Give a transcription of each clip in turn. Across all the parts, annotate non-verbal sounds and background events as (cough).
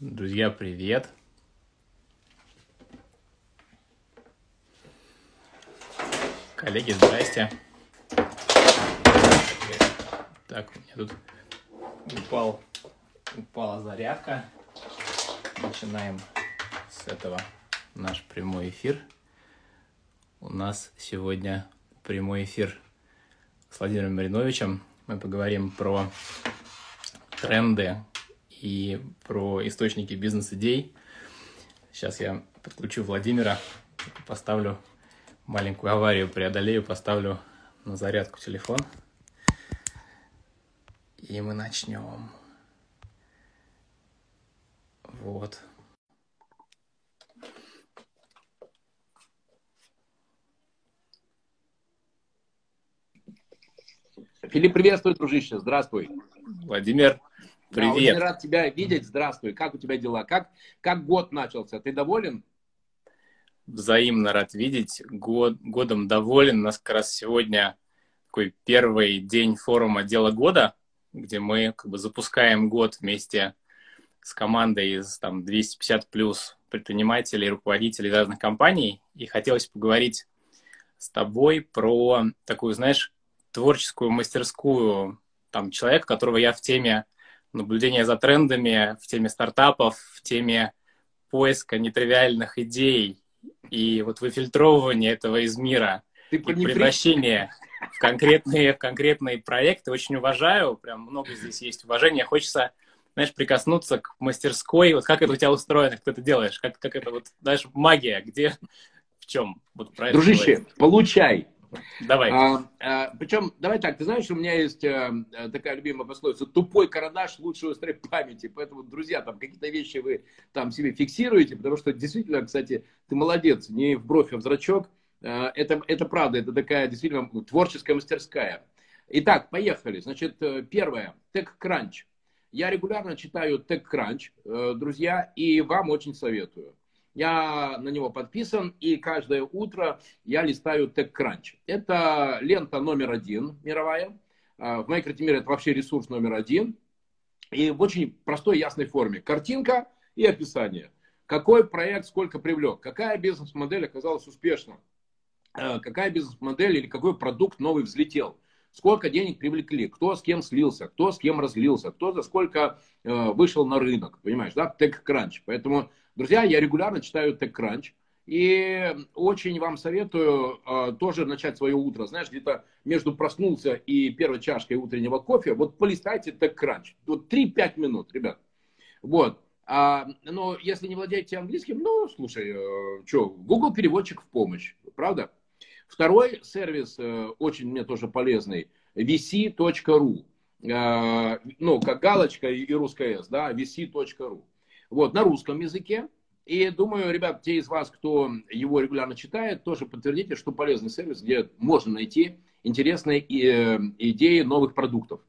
Друзья, привет! Коллеги, здрасте! Так, у меня тут упал, упала зарядка. Начинаем с этого наш прямой эфир. У нас сегодня прямой эфир с Владимиром Мариновичем. Мы поговорим про тренды и про источники бизнес-идей. Сейчас я подключу Владимира, поставлю маленькую аварию, преодолею, поставлю на зарядку телефон. И мы начнем. Вот. Филипп, приветствую, дружище. Здравствуй. Владимир, Привет. Да, очень рад тебя видеть. Здравствуй. Как у тебя дела? Как, как год начался? Ты доволен? Взаимно рад видеть. Год, годом доволен. У нас как раз сегодня такой первый день форума «Дело года», где мы как бы запускаем год вместе с командой из там 250 плюс предпринимателей, руководителей разных компаний. И хотелось поговорить с тобой про такую, знаешь, творческую мастерскую там человека, которого я в теме наблюдение за трендами в теме стартапов, в теме поиска нетривиальных идей и вот выфильтровывания этого из мира Ты и превращения в конкретные, в конкретные проекты. Очень уважаю, прям много здесь есть уважения. Хочется, знаешь, прикоснуться к мастерской. Вот как это у тебя устроено, как ты это делаешь? Как, как это вот, знаешь, магия, где, в чем? Вот Дружище, говорить. получай. Давай. А, а, причем, давай так, ты знаешь, у меня есть а, такая любимая пословица, тупой карандаш лучше острой памяти, поэтому, друзья, там какие-то вещи вы там себе фиксируете, потому что действительно, кстати, ты молодец, не в бровь, а в зрачок, а, это, это правда, это такая действительно творческая мастерская. Итак, поехали. Значит, первое, TechCrunch. Я регулярно читаю TechCrunch, друзья, и вам очень советую. Я на него подписан, и каждое утро я листаю TechCrunch. Это лента номер один мировая. А, в Майкроте мира это вообще ресурс номер один. И в очень простой, ясной форме. Картинка и описание. Какой проект сколько привлек, какая бизнес-модель оказалась успешна, а, какая бизнес-модель или какой продукт новый взлетел, сколько денег привлекли, кто с кем слился, кто с кем разлился, кто за сколько э, вышел на рынок, понимаешь, да, TechCrunch. Поэтому Друзья, я регулярно читаю TechCrunch. И очень вам советую э, тоже начать свое утро. Знаешь, где-то между проснулся и первой чашкой утреннего кофе, вот полистайте TechCrunch. Вот 3-5 минут, ребят. Вот. А, но если не владеете английским, ну, слушай, э, что, Google переводчик в помощь, правда? Второй сервис, э, очень мне тоже полезный, vc.ru. Э, ну, как галочка и русская S, да, vc.ru вот, на русском языке. И думаю, ребят, те из вас, кто его регулярно читает, тоже подтвердите, что полезный сервис, где можно найти интересные э, идеи новых продуктов.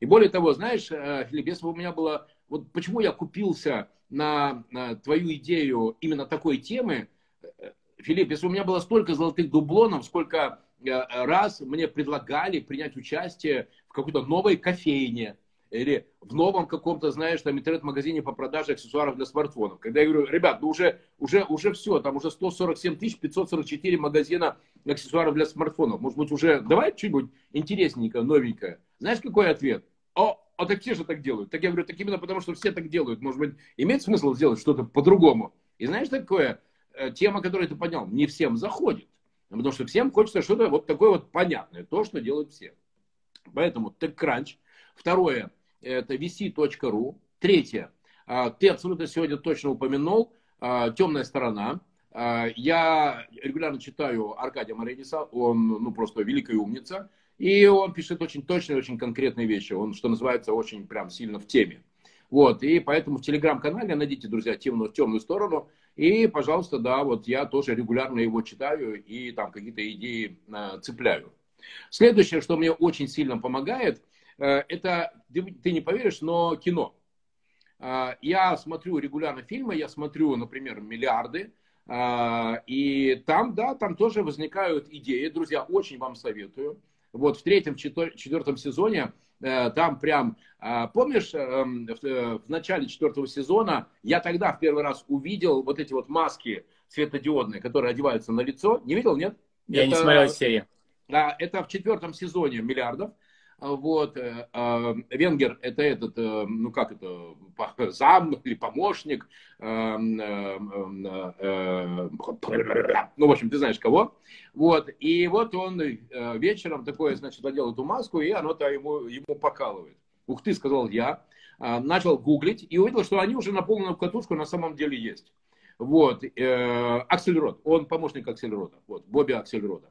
И более того, знаешь, э, Филипп, если бы у меня было... Вот почему я купился на, на твою идею именно такой темы, э, Филипп, если у меня было столько золотых дублонов, сколько раз мне предлагали принять участие в какой-то новой кофейне, или в новом каком-то, знаешь, там интернет-магазине по продаже аксессуаров для смартфонов. Когда я говорю, ребят, ну уже, уже, уже все, там уже 147 тысяч 544 магазина аксессуаров для смартфонов. Может быть, уже давай что-нибудь интересненькое, новенькое. Знаешь, какой ответ? О, а так все же так делают. Так я говорю, так именно потому, что все так делают. Может быть, имеет смысл сделать что-то по-другому. И знаешь, такое, э, тема, которую ты поднял, не всем заходит. Потому что всем хочется что-то вот такое вот понятное, то, что делают все. Поэтому TechCrunch. Второе, это vc.ru. Третье, а, ты абсолютно сегодня точно упомянул, а, темная сторона. А, я регулярно читаю Аркадия Марениса, он ну, просто великая умница, и он пишет очень точные, очень конкретные вещи, он, что называется, очень прям сильно в теме. Вот, и поэтому в телеграм-канале найдите, друзья, темную, темную сторону, и, пожалуйста, да, вот я тоже регулярно его читаю и там какие-то идеи цепляю. Следующее, что мне очень сильно помогает, это, ты не поверишь, но кино. Э, я смотрю регулярно фильмы, я смотрю, например, «Миллиарды», э, и там, да, там тоже возникают идеи. Друзья, очень вам советую. вот в третьем, четвертом сезоне, э, там прям, помнишь, эм, э, в начале четвертого сезона я тогда в первый раз увидел вот эти вот маски светодиодные, которые одеваются на лицо. Не видел, нет? Я это, не смотрел серию. Это в четвертом сезоне «Миллиардов». Вот, э, а, Венгер это этот, э, ну как это, зам (laughs) или помощник, э, ну, в общем, ты знаешь кого. Вот, и вот он вечером такое, значит, надел эту маску, и оно-то ему, ему покалывает. Ух ты, сказал я. А, начал гуглить и увидел, что они уже на полную катушку на самом деле есть. Вот, Аксельрод, он помощник Аксельрода, вот, Бобби Аксельрода.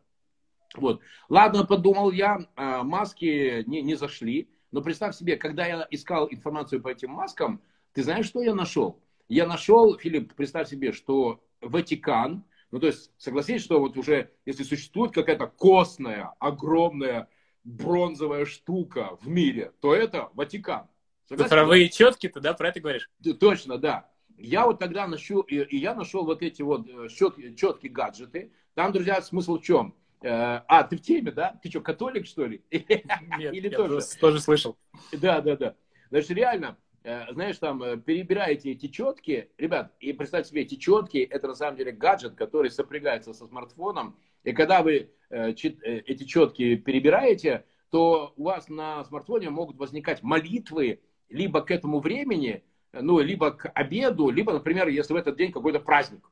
Вот. Ладно, подумал я, а, маски не, не зашли. Но представь себе, когда я искал информацию по этим маскам, ты знаешь, что я нашел? Я нашел, Филипп, представь себе, что Ватикан, ну то есть согласись, что вот уже, если существует какая-то костная, огромная бронзовая штука в мире, то это Ватикан. Согласен? Цифровые четки, ты да, про это говоришь? Точно, да. Я вот тогда нашел, и, я нашел вот эти вот четкие, четкие гаджеты. Там, друзья, смысл в чем? Э, а, ты в теме, да? Ты что, католик, что ли? (laughs) Нет, Или я тоже? тоже слышал. Да, да, да. Значит, реально, э, знаешь, там, э, перебираете эти четки, ребят, и представьте себе, эти четки, это на самом деле гаджет, который сопрягается со смартфоном, и когда вы эти четки перебираете, то у вас на смартфоне могут возникать молитвы либо к этому времени, ну, либо к обеду, либо, например, если в этот день какой-то праздник.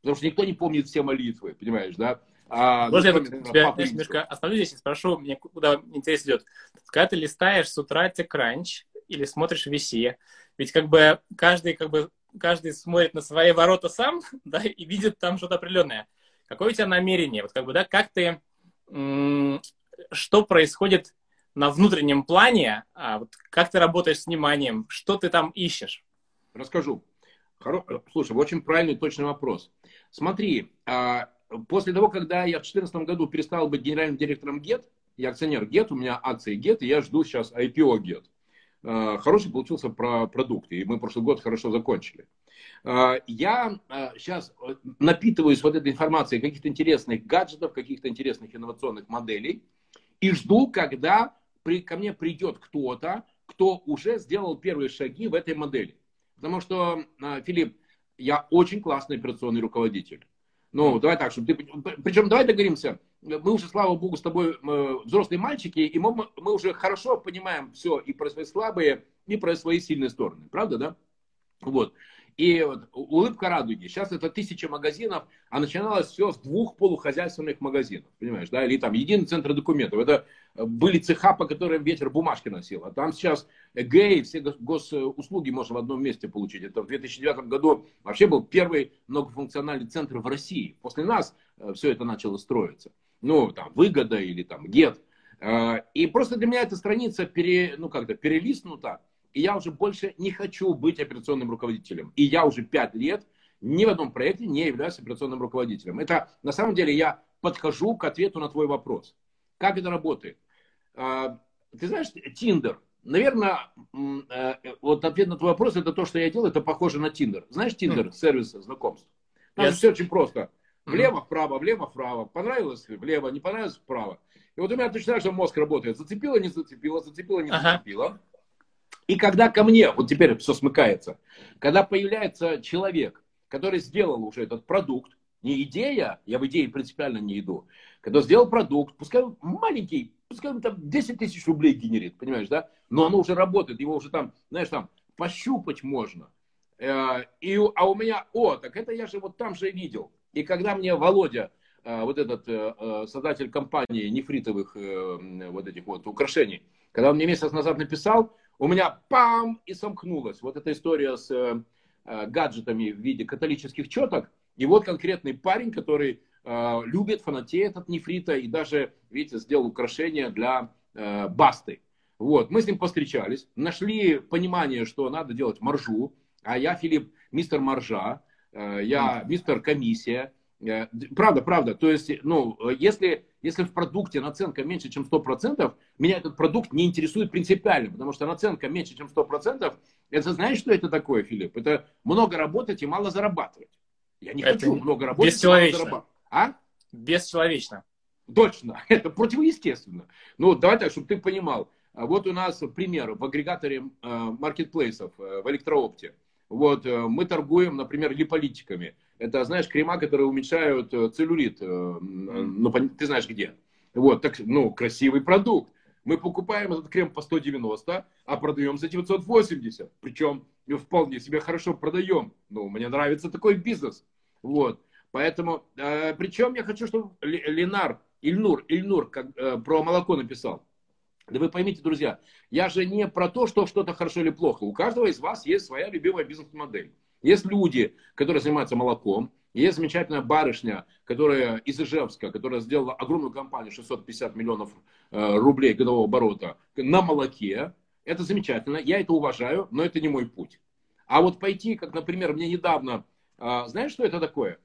Потому что никто не помнит все молитвы, понимаешь, да? А, Можно ну, я тут тебя немножко остановлю здесь и спрошу, мне куда интерес идет. Когда ты листаешь с утра TechCrunch или смотришь VC, ведь как бы каждый, как бы, каждый смотрит на свои ворота сам, (laughs) да, и видит там что-то определенное. Какое у тебя намерение? Вот как бы, да, как ты, что происходит на внутреннем плане, а вот как ты работаешь с вниманием, что ты там ищешь? Расскажу. Хоро... Слушай, очень правильный, точный вопрос. Смотри, а, после того, когда я в 2014 году перестал быть генеральным директором ГЕТ, я акционер ГЕТ, у меня акции ГЕТ, и я жду сейчас IPO ГЕТ. А, хороший получился про продукт, и мы прошлый год хорошо закончили. А, я сейчас напитываюсь вот этой информацией каких-то интересных гаджетов, каких-то интересных инновационных моделей, и жду, когда при, ко мне придет кто-то, кто уже сделал первые шаги в этой модели. Потому что, Филипп, я очень классный операционный руководитель. Ну, давай так, чтобы ты... Причем давай договоримся. Мы уже, слава богу, с тобой взрослые мальчики, и мы, мы уже хорошо понимаем все и про свои слабые, и про свои сильные стороны. Правда, да? Вот. И вот, улыбка радуги. Сейчас это тысяча магазинов, а начиналось все с двух полухозяйственных магазинов. Понимаешь, да? Или там единый центр документов. Это э, были цеха, по которым ветер бумажки носил. А там сейчас ГЭИ, все госуслуги можно в одном месте получить. Это в 2009 году вообще был первый многофункциональный центр в России. После нас э, все это начало строиться. Ну, там, выгода или там ГЕТ. Э, и просто для меня эта страница пере, ну, как-то перелистнута и я уже больше не хочу быть операционным руководителем. И я уже пять лет ни в одном проекте не являюсь операционным руководителем. Это на самом деле я подхожу к ответу на твой вопрос. Как это работает? А, ты знаешь, Тиндер. Наверное, э, вот ответ на твой вопрос, это то, что я делаю, это похоже на Тиндер. Знаешь Тиндер, сервис знакомств? Там yes. все очень просто. Влево, вправо, влево, вправо. Понравилось влево, не понравилось вправо. И вот у меня точно так же мозг работает. Зацепило, не зацепило, зацепило, не зацепило. И когда ко мне, вот теперь все смыкается, когда появляется человек, который сделал уже этот продукт, не идея, я в идеи принципиально не иду, когда сделал продукт, пускай маленький, пускай он там 10 тысяч рублей генерит, понимаешь, да, но оно уже работает, его уже там, знаешь, там пощупать можно. Э, и, а у меня, о, так это я же вот там же видел. И когда мне Володя, э, вот этот э, создатель компании нефритовых вот этих вот украшений, когда он мне месяц назад написал, у меня пам и сомкнулось. Вот эта история с э, гаджетами в виде католических четок. И вот конкретный парень, который э, любит, фанатеет от нефрита и даже, видите, сделал украшение для э, басты. Вот, мы с ним постречались, нашли понимание, что надо делать маржу, а я, Филипп, мистер маржа, э, я мистер комиссия, правда, правда. То есть, ну, если, если в продукте наценка меньше, чем 100%, меня этот продукт не интересует принципиально, потому что наценка меньше, чем 100%, это знаешь, что это такое, Филипп? Это много работать и мало зарабатывать. Я не это хочу много работать и мало зарабатывать. А? Бесчеловечно. Точно, (laughs) это противоестественно. Ну, давай так, чтобы ты понимал. А вот у нас пример в агрегаторе э, маркетплейсов э, в электроопте. Вот э, мы торгуем, например, липолитиками. Это, знаешь, крема, которые уменьшают целлюлит. Ну, ты знаешь где. Вот, так, ну, красивый продукт. Мы покупаем этот крем по 190, а продаем за 980. Причем вполне себе хорошо продаем. Ну, мне нравится такой бизнес. Вот. Поэтому, э, причем я хочу, чтобы Ленар, Ильнур, Ильнур как, э, про молоко написал. Да вы поймите, друзья, я же не про то, что что-то хорошо или плохо. У каждого из вас есть своя любимая бизнес-модель. Есть люди, которые занимаются молоком, есть замечательная барышня, которая из Ижевска, которая сделала огромную компанию, 650 миллионов э, рублей годового оборота на молоке. Это замечательно, я это уважаю, но это не мой путь. А вот пойти, как, например, мне недавно, э, знаешь, что это такое?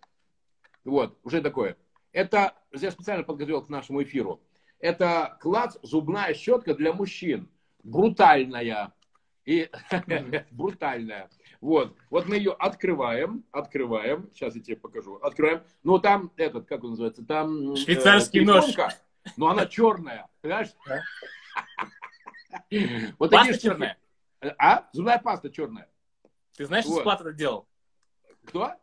Вот, уже такое. Это, я специально подготовил к нашему эфиру. Это класс зубная щетка для мужчин. Брутальная. И (laughs) брутальная. Вот. Вот мы ее открываем, открываем. Сейчас я тебе покажу. Открываем. Ну, там этот, как он называется? Там... Э, Швейцарский э, нож. Но она черная. Понимаешь? (laughs) Вот паста черная. А? Зубная паста черная. Ты знаешь, что Сплат это делал? Кто?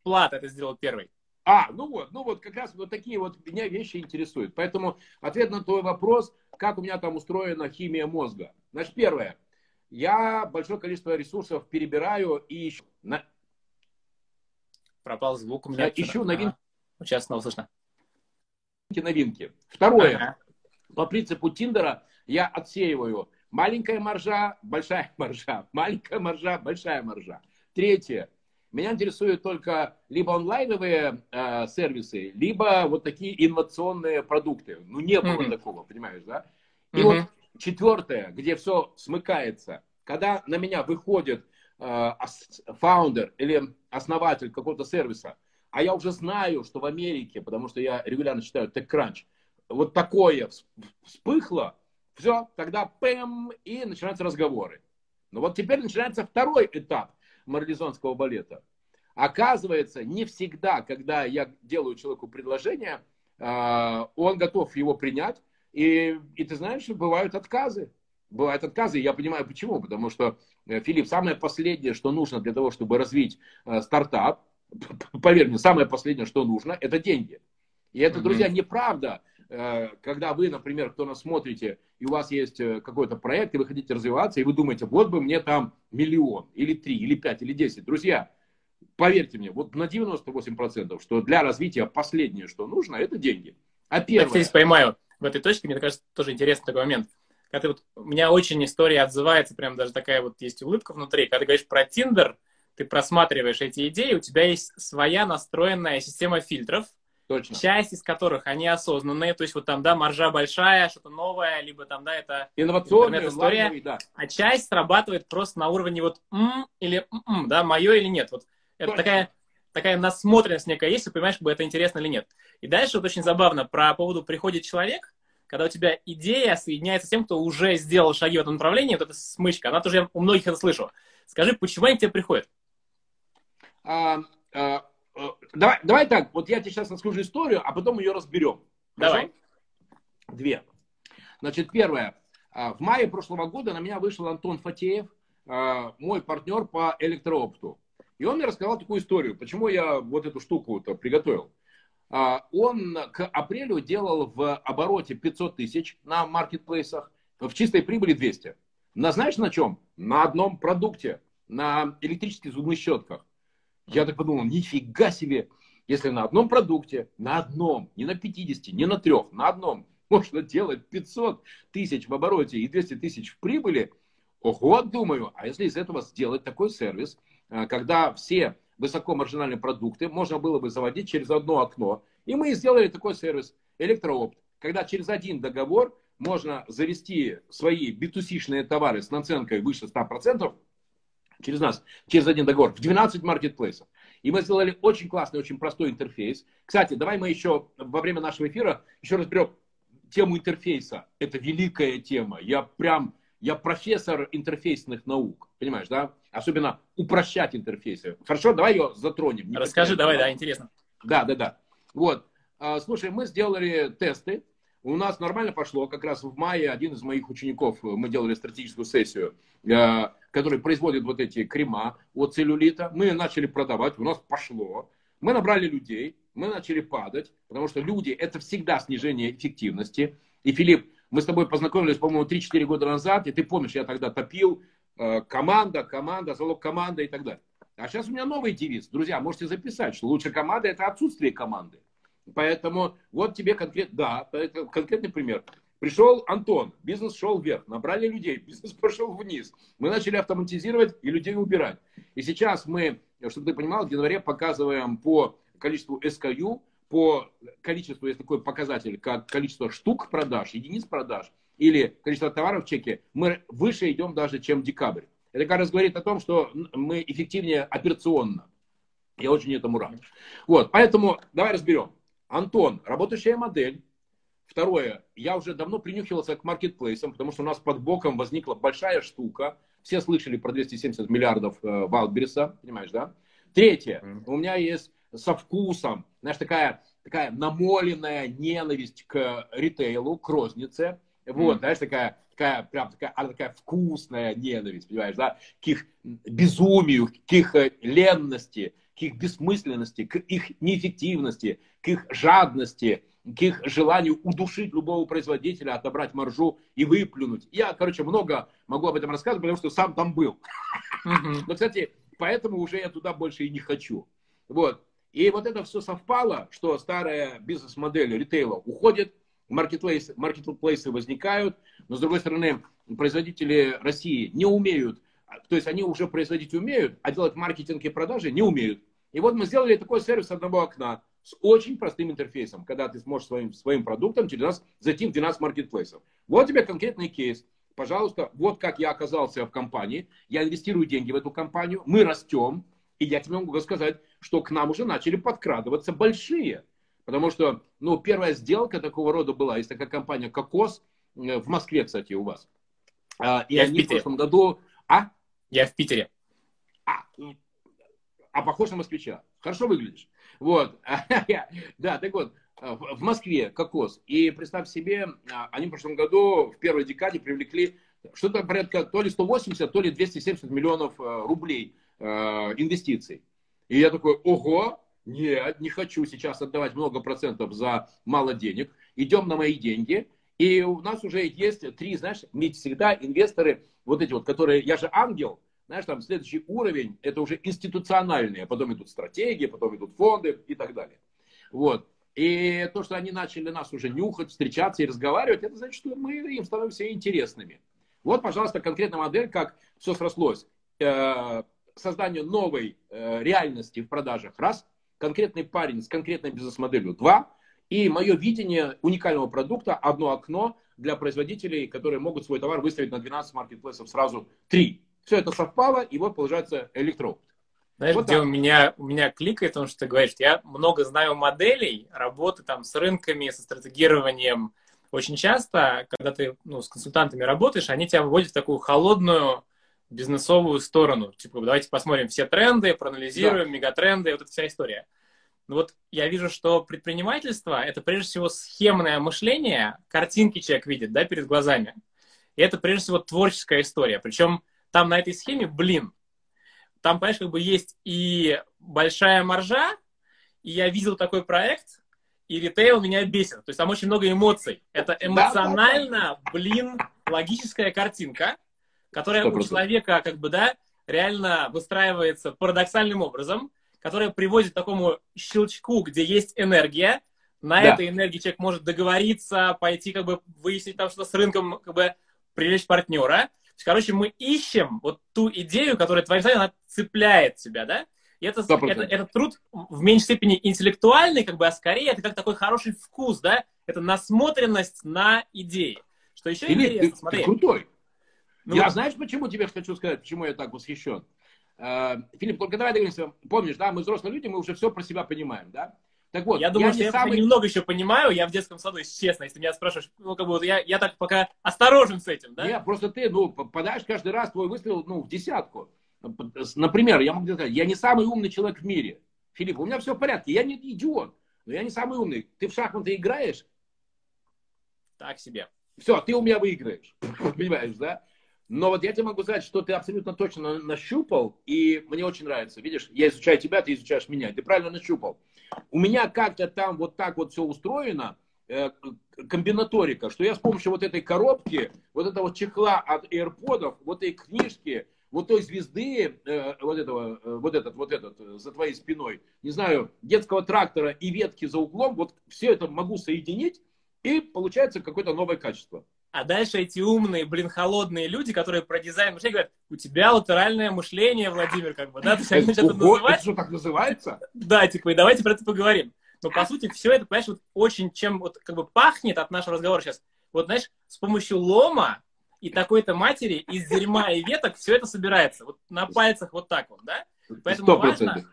Сплат это сделал первый. А, ну вот, ну вот как раз вот такие вот меня вещи интересуют. Поэтому ответ на твой вопрос, как у меня там устроена химия мозга. Значит, первое. Я большое количество ресурсов перебираю и ищу. На... Пропал звук у меня. Я ищу новинки. А, сейчас снова слышно. Новинки. Второе. Ага. По принципу Тиндера я отсеиваю маленькая маржа, большая (laughs) маржа, маленькая маржа, большая маржа. Третье. Меня интересуют только либо онлайновые э, сервисы, либо вот такие инновационные продукты. Ну, не было mm-hmm. такого, понимаешь, да? И mm-hmm. вот четвертое, где все смыкается, когда на меня выходит э, фаундер или основатель какого-то сервиса, а я уже знаю, что в Америке, потому что я регулярно читаю TechCrunch, вот такое вспыхло, все, тогда пэм, и начинаются разговоры. Но вот теперь начинается второй этап марлезонского балета. Оказывается, не всегда, когда я делаю человеку предложение, а, он готов его принять. И, и ты знаешь, бывают отказы. Бывают отказы, и я понимаю почему. Потому что, э, Филипп, самое последнее, что нужно для того, чтобы развить э, стартап, (laughs) поверь мне, самое последнее, что нужно, это деньги. И это, друзья, неправда. Э, когда вы, например, кто нас смотрите, и у вас есть какой-то проект, и вы хотите развиваться, и вы думаете, вот бы мне там миллион, или три, или пять, или десять. Друзья, поверьте мне, вот на 98%, что для развития последнее, что нужно, это деньги. А первое... Я здесь поймаю в этой точке, мне кажется, тоже интересный такой момент. Когда ты вот, у меня очень история отзывается, прям даже такая вот есть улыбка внутри. Когда ты говоришь про Тиндер, ты просматриваешь эти идеи, у тебя есть своя настроенная система фильтров, Точно. Часть из которых они осознанные, то есть вот там, да, маржа большая, что-то новое, либо там, да, это инновационная история, лайновый, да. а часть срабатывает просто на уровне вот м или м, да, мое или нет. Вот это такая, такая насмотренность некая есть, и понимаешь, как бы это интересно или нет. И дальше вот очень забавно, про поводу приходит человек, когда у тебя идея соединяется с тем, кто уже сделал шаги в этом направлении, вот эта смычка, она тоже, я у многих это слышу. Скажи, почему они к тебе приходят? А, а, Э, давай, давай так, вот я тебе сейчас расскажу историю, а потом ее разберем. Давай. Хорошо? Две. Значит, первое. А, в мае прошлого года на меня вышел Антон Фатеев, а, мой партнер по электроопту. И он мне рассказал такую историю, почему я вот эту штуку-то приготовил. А, он к апрелю делал в обороте 500 тысяч на маркетплейсах, в чистой прибыли 200. На знаешь на чем? На одном продукте, на электрических зубных щетках. Я так подумал, нифига себе, если на одном продукте, на одном, не на 50, не на трех, на одном, можно делать 500 тысяч в обороте и 200 тысяч в прибыли, ого, думаю, а если из этого сделать такой сервис, когда все высокомаржинальные продукты можно было бы заводить через одно окно, и мы сделали такой сервис электроопт, когда через один договор можно завести свои b товары с наценкой выше 100%, через нас, через один договор, в 12 маркетплейсов. И мы сделали очень классный, очень простой интерфейс. Кстати, давай мы еще во время нашего эфира еще разберем тему интерфейса. Это великая тема. Я прям, я профессор интерфейсных наук. Понимаешь, да? Особенно упрощать интерфейсы. Хорошо, давай ее затронем. Расскажи, давай, да, интересно. Да, да, да. Вот. а, слушай, мы сделали тесты, у нас нормально пошло, как раз в мае один из моих учеников, мы делали стратегическую сессию, который производит вот эти крема от целлюлита, мы начали продавать, у нас пошло, мы набрали людей, мы начали падать, потому что люди это всегда снижение эффективности. И, Филипп, мы с тобой познакомились, по-моему, 3-4 года назад, и ты помнишь, я тогда топил э, команда, команда, залог команда и так далее. А сейчас у меня новый девиз. Друзья, можете записать, что лучшая команда это отсутствие команды. Поэтому вот тебе конкрет, да, это конкретный пример. Пришел Антон, бизнес шел вверх, набрали людей, (laughs) бизнес пошел вниз. Мы начали автоматизировать и людей убирать. И сейчас мы, чтобы ты понимал, в январе показываем по количеству SKU, по количеству, есть такой показатель, как количество штук продаж, единиц продаж, или количество товаров в чеке, мы выше идем даже, чем декабрь. Это как раз говорит о том, что мы эффективнее операционно. Я очень этому рад. Вот, поэтому давай разберем. Антон, работающая модель. Второе, я уже давно принюхивался к маркетплейсам, потому что у нас под боком возникла большая штука. Все слышали про 270 миллиардов э, Валбериса, понимаешь, да? Третье, у меня есть со вкусом, знаешь, такая, такая намоленная ненависть к ритейлу, к рознице. Вот, mm. знаешь, такая, такая, прям такая, она такая вкусная ненависть, понимаешь, да, к их безумию, к их э, ленности, к их бессмысленности, к их неэффективности, к их жадности, к их желанию удушить любого производителя, отобрать маржу и выплюнуть. Я, короче, много могу об этом рассказывать, потому что сам там был. (laughs) Но, кстати, поэтому уже я туда больше и не хочу. Вот. И вот это все совпало, что старая бизнес-модель ритейла уходит, маркетплейсы, маркетплейсы возникают, но с другой стороны, производители России не умеют, то есть они уже производить умеют, а делать маркетинг и продажи не умеют. И вот мы сделали такой сервис одного окна с очень простым интерфейсом, когда ты сможешь своим, своим продуктом через нас зайти в 12 маркетплейсов. Вот тебе конкретный кейс. Пожалуйста, вот как я оказался в компании, я инвестирую деньги в эту компанию, мы растем, и я тебе могу сказать, что к нам уже начали подкрадываться большие. Потому что, ну, первая сделка такого рода была, есть такая компания «Кокос», э, в Москве, кстати, у вас. А, и я они в, в прошлом году... А? Я в Питере. А, а похож на москвича. Хорошо выглядишь. Вот. (laughs) да, так вот, э, в Москве кокос. И представь себе, а, они в прошлом году в первой декаде привлекли что-то порядка то ли 180, то ли 270 миллионов э, рублей инвестиций. И я такой, ого, нет, не хочу сейчас отдавать много процентов за мало денег. Идем на мои деньги. И у нас уже есть три, знаешь, ведь всегда инвесторы, вот эти вот, которые, я же ангел, знаешь, там следующий уровень, это уже институциональные, потом идут стратегии, потом идут фонды и так далее. Вот. И то, что они начали нас уже нюхать, встречаться и разговаривать, это значит, что мы им становимся интересными. Вот, пожалуйста, конкретная модель, как все срослось. Созданию новой э, реальности в продажах, раз, конкретный парень с конкретной бизнес-моделью, два, и мое видение уникального продукта, одно окно для производителей, которые могут свой товар выставить на 12 маркетплейсов сразу, три. Все это совпало, и вот получается электроопт. Знаешь, вот где у меня, у меня кликает, потому что ты говоришь, я много знаю моделей работы там с рынками, со стратегированием. Очень часто, когда ты ну, с консультантами работаешь, они тебя выводят в такую холодную бизнесовую сторону. Типа, давайте посмотрим все тренды, проанализируем да. мегатренды, вот эта вся история. Ну вот я вижу, что предпринимательство — это прежде всего схемное мышление, картинки человек видит, да, перед глазами. И это прежде всего творческая история. Причем там на этой схеме, блин, там, понимаешь, как бы есть и большая маржа, и я видел такой проект, и ритейл меня бесит. То есть там очень много эмоций. Это эмоционально, блин, логическая картинка, которая 100%. у человека, как бы, да, реально выстраивается парадоксальным образом, которая приводит к такому щелчку, где есть энергия, на да. этой энергии человек может договориться, пойти, как бы, выяснить там что-то с рынком, как бы, привлечь партнера. То есть, короче, мы ищем вот ту идею, которая твоя она цепляет тебя, да? И это, это, это труд в меньшей степени интеллектуальный, как бы, а скорее это как такой хороший вкус, да? Это насмотренность на идеи. Что еще Или интересно, ты, смотри. Ты крутой. Ну, я знаешь, почему тебе хочу сказать, почему я так восхищен? Э, Филипп, только давай договоримся. Помнишь, да, мы взрослые люди, мы уже все про себя понимаем, да? Так вот, я думаю, я что я самый... немного еще понимаю. Я в детском саду, если честно, если меня спрашиваешь, ну, как бы вот я, я так пока осторожен с этим, да? Нет, просто ты, ну, попадаешь каждый раз, твой выстрел, ну, в десятку. Например, я могу сказать, я не самый умный человек в мире. Филипп, у меня все в порядке, я не идиот. Но я не самый умный. Ты в шахматы играешь? Так себе. Все, ты у меня выиграешь. (laughs) Понимаешь, да? Но вот я тебе могу сказать, что ты абсолютно точно нащупал, и мне очень нравится. Видишь, я изучаю тебя, ты изучаешь меня. Ты правильно нащупал. У меня как-то там вот так вот все устроено, э, комбинаторика, что я с помощью вот этой коробки, вот этого чехла от AirPods, вот этой книжки, вот той звезды, э, вот этого, э, вот этот, вот этот, за твоей спиной, не знаю, детского трактора и ветки за углом, вот все это могу соединить, и получается какое-то новое качество. А дальше эти умные, блин, холодные люди, которые про дизайн мышления говорят, у тебя латеральное мышление, Владимир, как бы, да? То есть они это называют. Это что, так называется? Да, типа, и давайте про это поговорим. Но, по сути, все это, понимаешь, вот очень чем вот как бы пахнет от нашего разговора сейчас. Вот, знаешь, с помощью лома и такой-то матери из дерьма и веток все это собирается. Вот на пальцах вот так вот, да? Поэтому 100%. важно,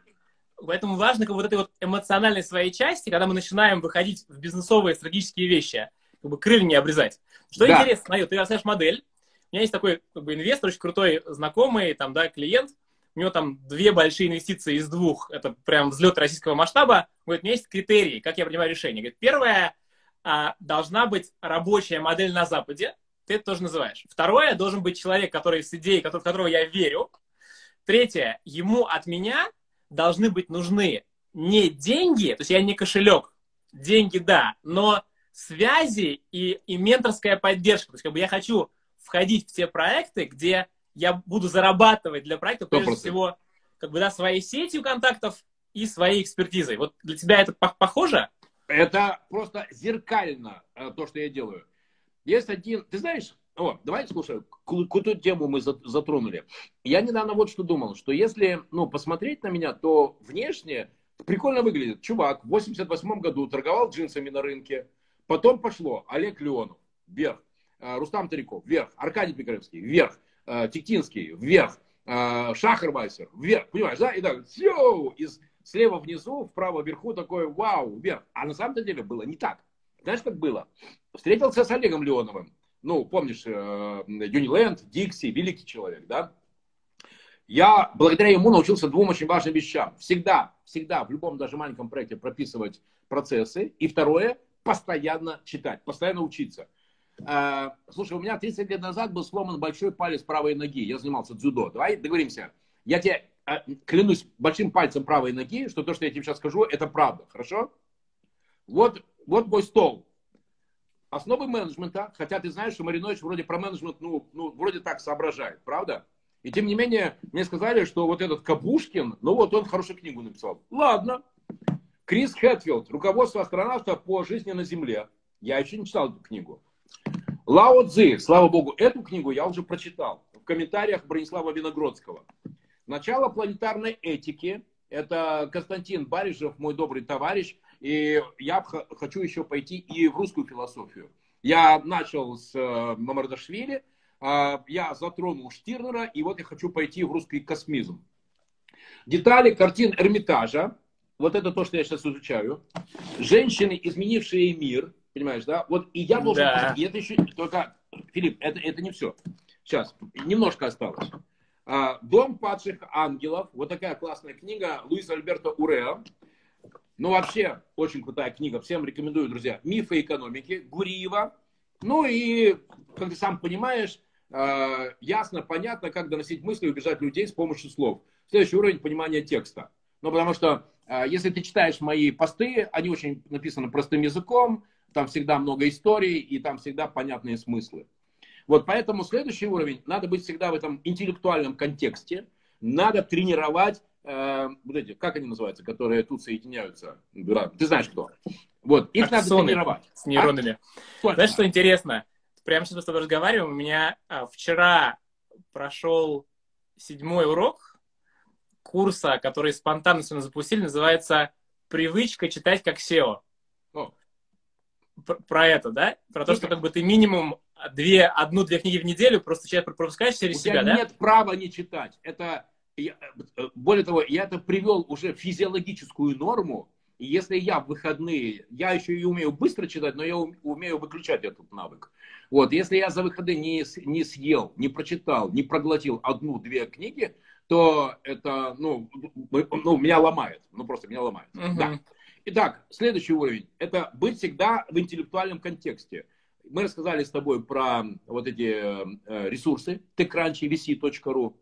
поэтому важно как вот этой вот эмоциональной своей части, когда мы начинаем выходить в бизнесовые стратегические вещи, как бы крылья не обрезать. Что да. интересно, смотри, ты расскажешь модель. У меня есть такой как бы, инвестор, очень крутой знакомый, там, да, клиент. У него там две большие инвестиции из двух. Это прям взлет российского масштаба. Говорит, у меня есть критерии, как я принимаю решение. Говорит, первое, а, должна быть рабочая модель на Западе. Ты это тоже называешь. Второе, должен быть человек, который с идеей, в которого я верю. Третье, ему от меня должны быть нужны не деньги, то есть я не кошелек, деньги да, но связи и, и менторская поддержка. То есть как бы я хочу входить в те проекты, где я буду зарабатывать для проекта, прежде 100%. всего, как бы, да, своей сетью контактов и своей экспертизой. Вот для тебя это похоже? Это просто зеркально э, то, что я делаю. Есть один, ты знаешь, о, давай, слушай, какую тему мы затронули. Я недавно вот что думал, что если, ну, посмотреть на меня, то внешне прикольно выглядит. Чувак в 88 году торговал джинсами на рынке, Потом пошло Олег Леонов, вверх. Э, Рустам Тариков, вверх. Аркадий Пикаревский, вверх. Э, Тектинский, вверх. Э, Шахарвайсер, вверх. Понимаешь, да? И так, сью, из слева внизу, вправо вверху такой, вау, вверх. А на самом деле было не так. Знаешь, как было? Встретился с Олегом Леоновым. Ну, помнишь, Юниленд, Дикси, великий человек, да? Я благодаря ему научился двум очень важным вещам. Всегда, всегда, в любом даже маленьком проекте прописывать процессы. И второе, постоянно читать, постоянно учиться. А, слушай, у меня 30 лет назад был сломан большой палец правой ноги. Я занимался дзюдо. Давай договоримся. Я тебе а, клянусь большим пальцем правой ноги, что то, что я тебе сейчас скажу, это правда. Хорошо? Вот, вот мой стол. Основы менеджмента, хотя ты знаешь, что Маринович вроде про менеджмент, ну, ну, вроде так соображает, правда? И тем не менее, мне сказали, что вот этот Кабушкин, ну вот он хорошую книгу написал. Ладно, Крис Хэтфилд, руководство астронавтов по жизни на Земле. Я еще не читал эту книгу. Лао Цзи, слава богу, эту книгу я уже прочитал. В комментариях Бронислава Виногродского. Начало планетарной этики. Это Константин Баришев, мой добрый товарищ. И я хочу еще пойти и в русскую философию. Я начал с э, Мамардашвили, э, я затронул Штирнера, и вот я хочу пойти в русский космизм. Детали картин Эрмитажа, вот это то, что я сейчас изучаю. Женщины, изменившие мир, понимаешь, да? Вот и я должен... Да. И это еще... Только, Филипп, это, это не все. Сейчас, немножко осталось. А, Дом падших ангелов. Вот такая классная книга Луиса Альберто Уреа. Ну, вообще, очень крутая книга. Всем рекомендую, друзья. Мифы экономики. Гуриева. Ну и, как ты сам понимаешь, а, ясно, понятно, как доносить мысли и убежать людей с помощью слов. Следующий уровень понимания текста. Ну, потому что если ты читаешь мои посты, они очень написаны простым языком, там всегда много историй и там всегда понятные смыслы. Вот поэтому следующий уровень, надо быть всегда в этом интеллектуальном контексте, надо тренировать, э, вот эти, как они называются, которые тут соединяются, да, ты знаешь кто. Вот, их Аксоны надо тренировать. С нейронами. А? Знаешь, что интересно? Прямо сейчас мы с тобой разговариваем, у меня а, вчера прошел седьмой урок курса, который спонтанно сегодня запустили, называется «Привычка читать как SEO». О. Про, это, да? Про то, что как бы ты минимум две, одну-две книги в неделю просто сейчас пропускаешь через У себя, да? нет права не читать. Это, я, более того, я это привел уже физиологическую норму, и если я в выходные, я еще и умею быстро читать, но я умею выключать этот навык. Вот, если я за выходные не, не съел, не прочитал, не проглотил одну-две книги, то это, ну, ну, меня ломает. Ну, просто меня ломает. Угу. Да. Итак, следующий уровень. Это быть всегда в интеллектуальном контексте. Мы рассказали с тобой про вот эти э, ресурсы, techcrunchy, vc.ru.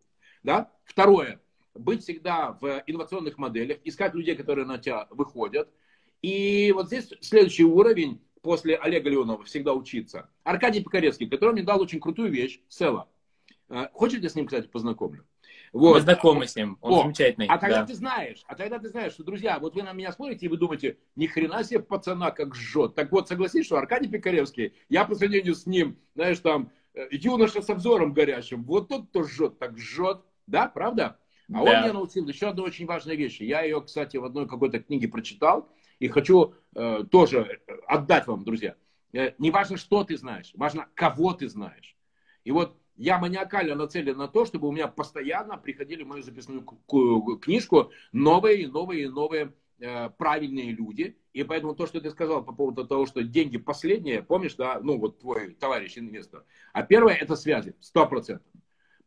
Да? Второе. Быть всегда в инновационных моделях, искать людей, которые на тебя выходят. И вот здесь следующий уровень после Олега Леонова всегда учиться. Аркадий Пикаревский, который мне дал очень крутую вещь, Села. Э, хочешь, я с ним, кстати, познакомлю? Вот. Мы знакомы с ним, он О, замечательный. А тогда да. ты знаешь, а тогда ты знаешь, что, друзья, вот вы на меня смотрите и вы думаете, ни хрена себе пацана как жжет. Так вот, согласись, что Аркадий Пикаревский, я по сравнению с ним, знаешь, там, э, юноша с обзором горящим, вот тот, кто жжет, так жжет. Да, правда? А да. он меня научил еще одной очень важной вещи. Я ее, кстати, в одной какой-то книге прочитал и хочу э, тоже э, отдать вам, друзья. Э, не важно, что ты знаешь, важно, кого ты знаешь. И вот я маниакально нацелен на то, чтобы у меня постоянно приходили в мою записную книжку новые и новые и новые э, правильные люди. И поэтому то, что ты сказал по поводу того, что деньги последние, помнишь, да, ну вот твой товарищ инвестор. А первое это связи, сто процентов.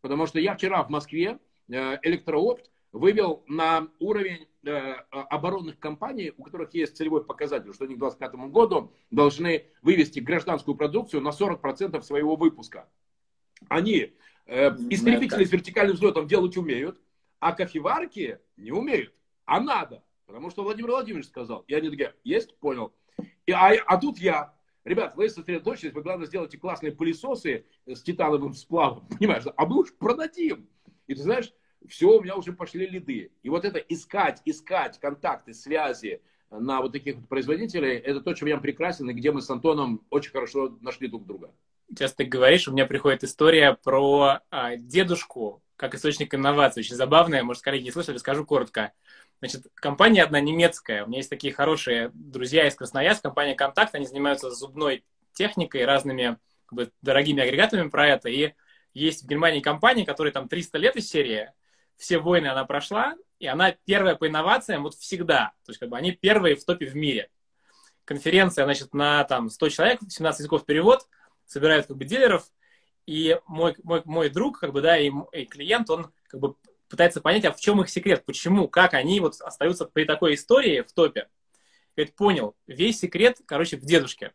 Потому что я вчера в Москве э, электроопт вывел на уровень э, оборонных компаний, у которых есть целевой показатель, что они к 2025 году должны вывести гражданскую продукцию на 40% своего выпуска. Они э, истребители с вертикальным взлетом делать умеют, а кофеварки не умеют. А надо. Потому что Владимир Владимирович сказал. И они такие, есть, понял. И, а, а тут я. Ребят, вы сосредоточились, вы, главное, сделайте классные пылесосы с титановым сплавом, (laughs) понимаешь? А мы уж продадим. И ты знаешь, все, у меня уже пошли лиды. И вот это искать, искать контакты, связи на вот таких вот производителей, это то, чем я прекрасен, и где мы с Антоном очень хорошо нашли друг друга сейчас ты говоришь, у меня приходит история про а, дедушку как источник инноваций. Очень забавная, может, коллеги не слышали, скажу коротко. Значит, компания одна немецкая. У меня есть такие хорошие друзья из Красноярска, компания «Контакт». Они занимаются зубной техникой, разными как бы, дорогими агрегатами про это. И есть в Германии компания, которая там 300 лет из серии. Все войны она прошла, и она первая по инновациям вот всегда. То есть как бы они первые в топе в мире. Конференция, значит, на там 100 человек, 17 языков перевод – собирают как бы дилеров, и мой, мой, мой друг, как бы, да, и, и клиент, он как бы пытается понять, а в чем их секрет, почему, как они вот остаются при такой истории в топе. Говорит, понял, весь секрет, короче, в дедушке.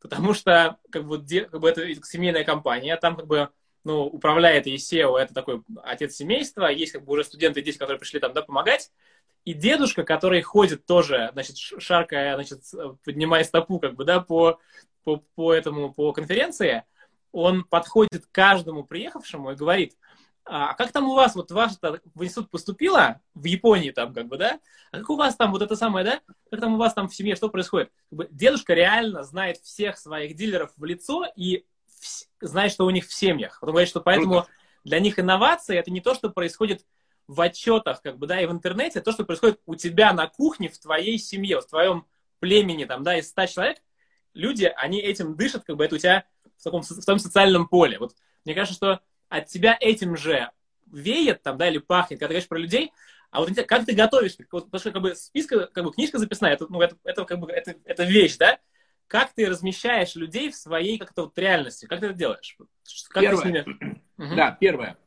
Потому что, как бы, де, как бы это семейная компания, там как бы, ну, управляет и SEO, это такой отец семейства, есть как бы уже студенты здесь, которые пришли там, да, помогать, и дедушка, который ходит тоже, значит, шаркая, значит, поднимая стопу, как бы, да, по по, по этому, по конференции, он подходит к каждому приехавшему и говорит, а как там у вас, вот ваш в институт поступила, в Японии там как бы, да, а как у вас там вот это самое, да, как там у вас там в семье, что происходит? Как бы, дедушка реально знает всех своих дилеров в лицо и в, знает, что у них в семьях. Он говорит, что поэтому для них инновации это не то, что происходит в отчетах, как бы, да, и в интернете, то, что происходит у тебя на кухне, в твоей семье, в твоем племени, там, да, из 100 человек, люди, они этим дышат, как бы это у тебя в таком в том социальном поле. Вот мне кажется, что от тебя этим же веет там, да, или пахнет, когда ты говоришь про людей, а вот как ты готовишь, потому что как бы списка, как бы книжка записная, это, ну, это, это как бы это, это вещь, да? Как ты размещаешь людей в своей как-то вот реальности? Как ты это делаешь? Как первое. Ты ними... (clears throat) Да, первое.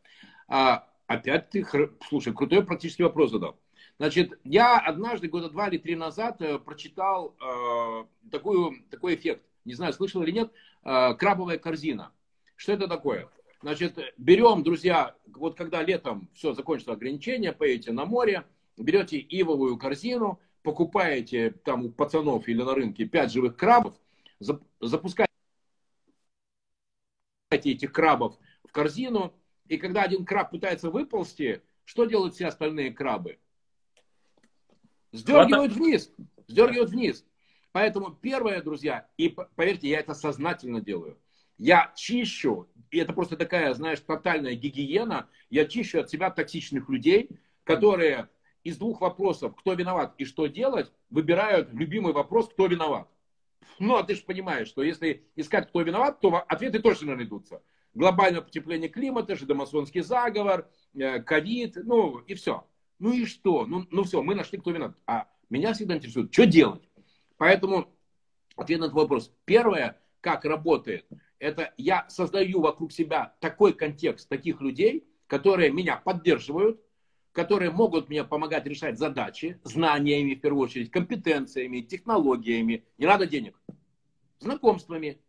А, опять ты, слушай, крутой практический вопрос задал. Значит, я однажды, года два или три назад, э, прочитал э, такую, такой эффект. Не знаю, слышал или нет. Э, крабовая корзина. Что это такое? Значит, берем, друзья, вот когда летом все закончится ограничение, поедете на море, берете ивовую корзину, покупаете там у пацанов или на рынке 5 живых крабов, запускаете этих крабов в корзину, и когда один краб пытается выползти, что делают все остальные крабы? Сдергивают вниз. Сдергивают вниз. Поэтому первое, друзья, и поверьте, я это сознательно делаю. Я чищу, и это просто такая, знаешь, тотальная гигиена, я чищу от себя токсичных людей, которые из двух вопросов, кто виноват и что делать, выбирают любимый вопрос, кто виноват. Ну, а ты же понимаешь, что если искать, кто виноват, то ответы точно найдутся. Глобальное потепление климата, жидомасонский заговор, э, ковид, ну и все. Ну и что? Ну, ну все, мы нашли, кто виноват. А меня всегда интересует, что делать. Поэтому ответ на этот вопрос. Первое, как работает, это я создаю вокруг себя такой контекст таких людей, которые меня поддерживают, которые могут мне помогать решать задачи, знаниями, в первую очередь, компетенциями, технологиями. Не надо денег. Знакомствами.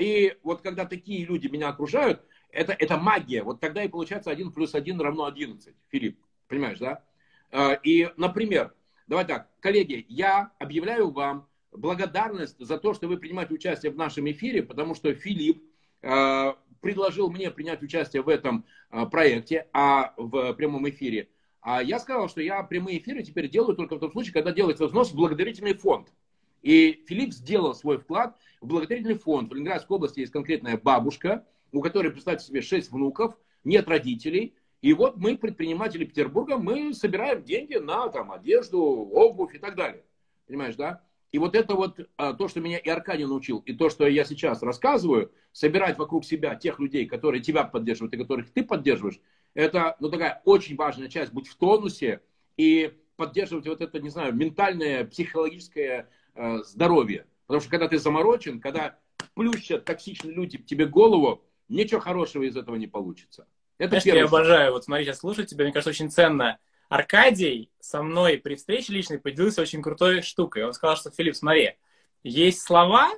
И вот когда такие люди меня окружают, это, это магия. Вот тогда и получается 1 плюс 1 равно 11. Филипп, понимаешь, да? А, и, например, давай так, коллеги, я объявляю вам благодарность за то, что вы принимаете участие в нашем эфире, потому что Филипп а, предложил мне принять участие в этом а, проекте, а в прямом эфире. А я сказал, что я прямые эфиры теперь делаю только в том случае, когда делается взнос в благотворительный фонд. И Филипп сделал свой вклад в благотворительный фонд. В Ленинградской области есть конкретная бабушка, у которой, представьте себе, шесть внуков, нет родителей. И вот мы, предприниматели Петербурга, мы собираем деньги на там, одежду, обувь и так далее. Понимаешь, да? И вот это вот а, то, что меня и Аркадий научил, и то, что я сейчас рассказываю, собирать вокруг себя тех людей, которые тебя поддерживают и которых ты поддерживаешь, это ну, такая очень важная часть, быть в тонусе и поддерживать вот это, не знаю, ментальное, психологическое э, здоровье. Потому что когда ты заморочен, когда плющат токсичные люди тебе голову, ничего хорошего из этого не получится. Это Знаешь, я обожаю, вот смотри, сейчас слушать тебя, мне кажется, очень ценно. Аркадий со мной при встрече личной поделился очень крутой штукой. Он сказал, что, Филипп, смотри, есть слова,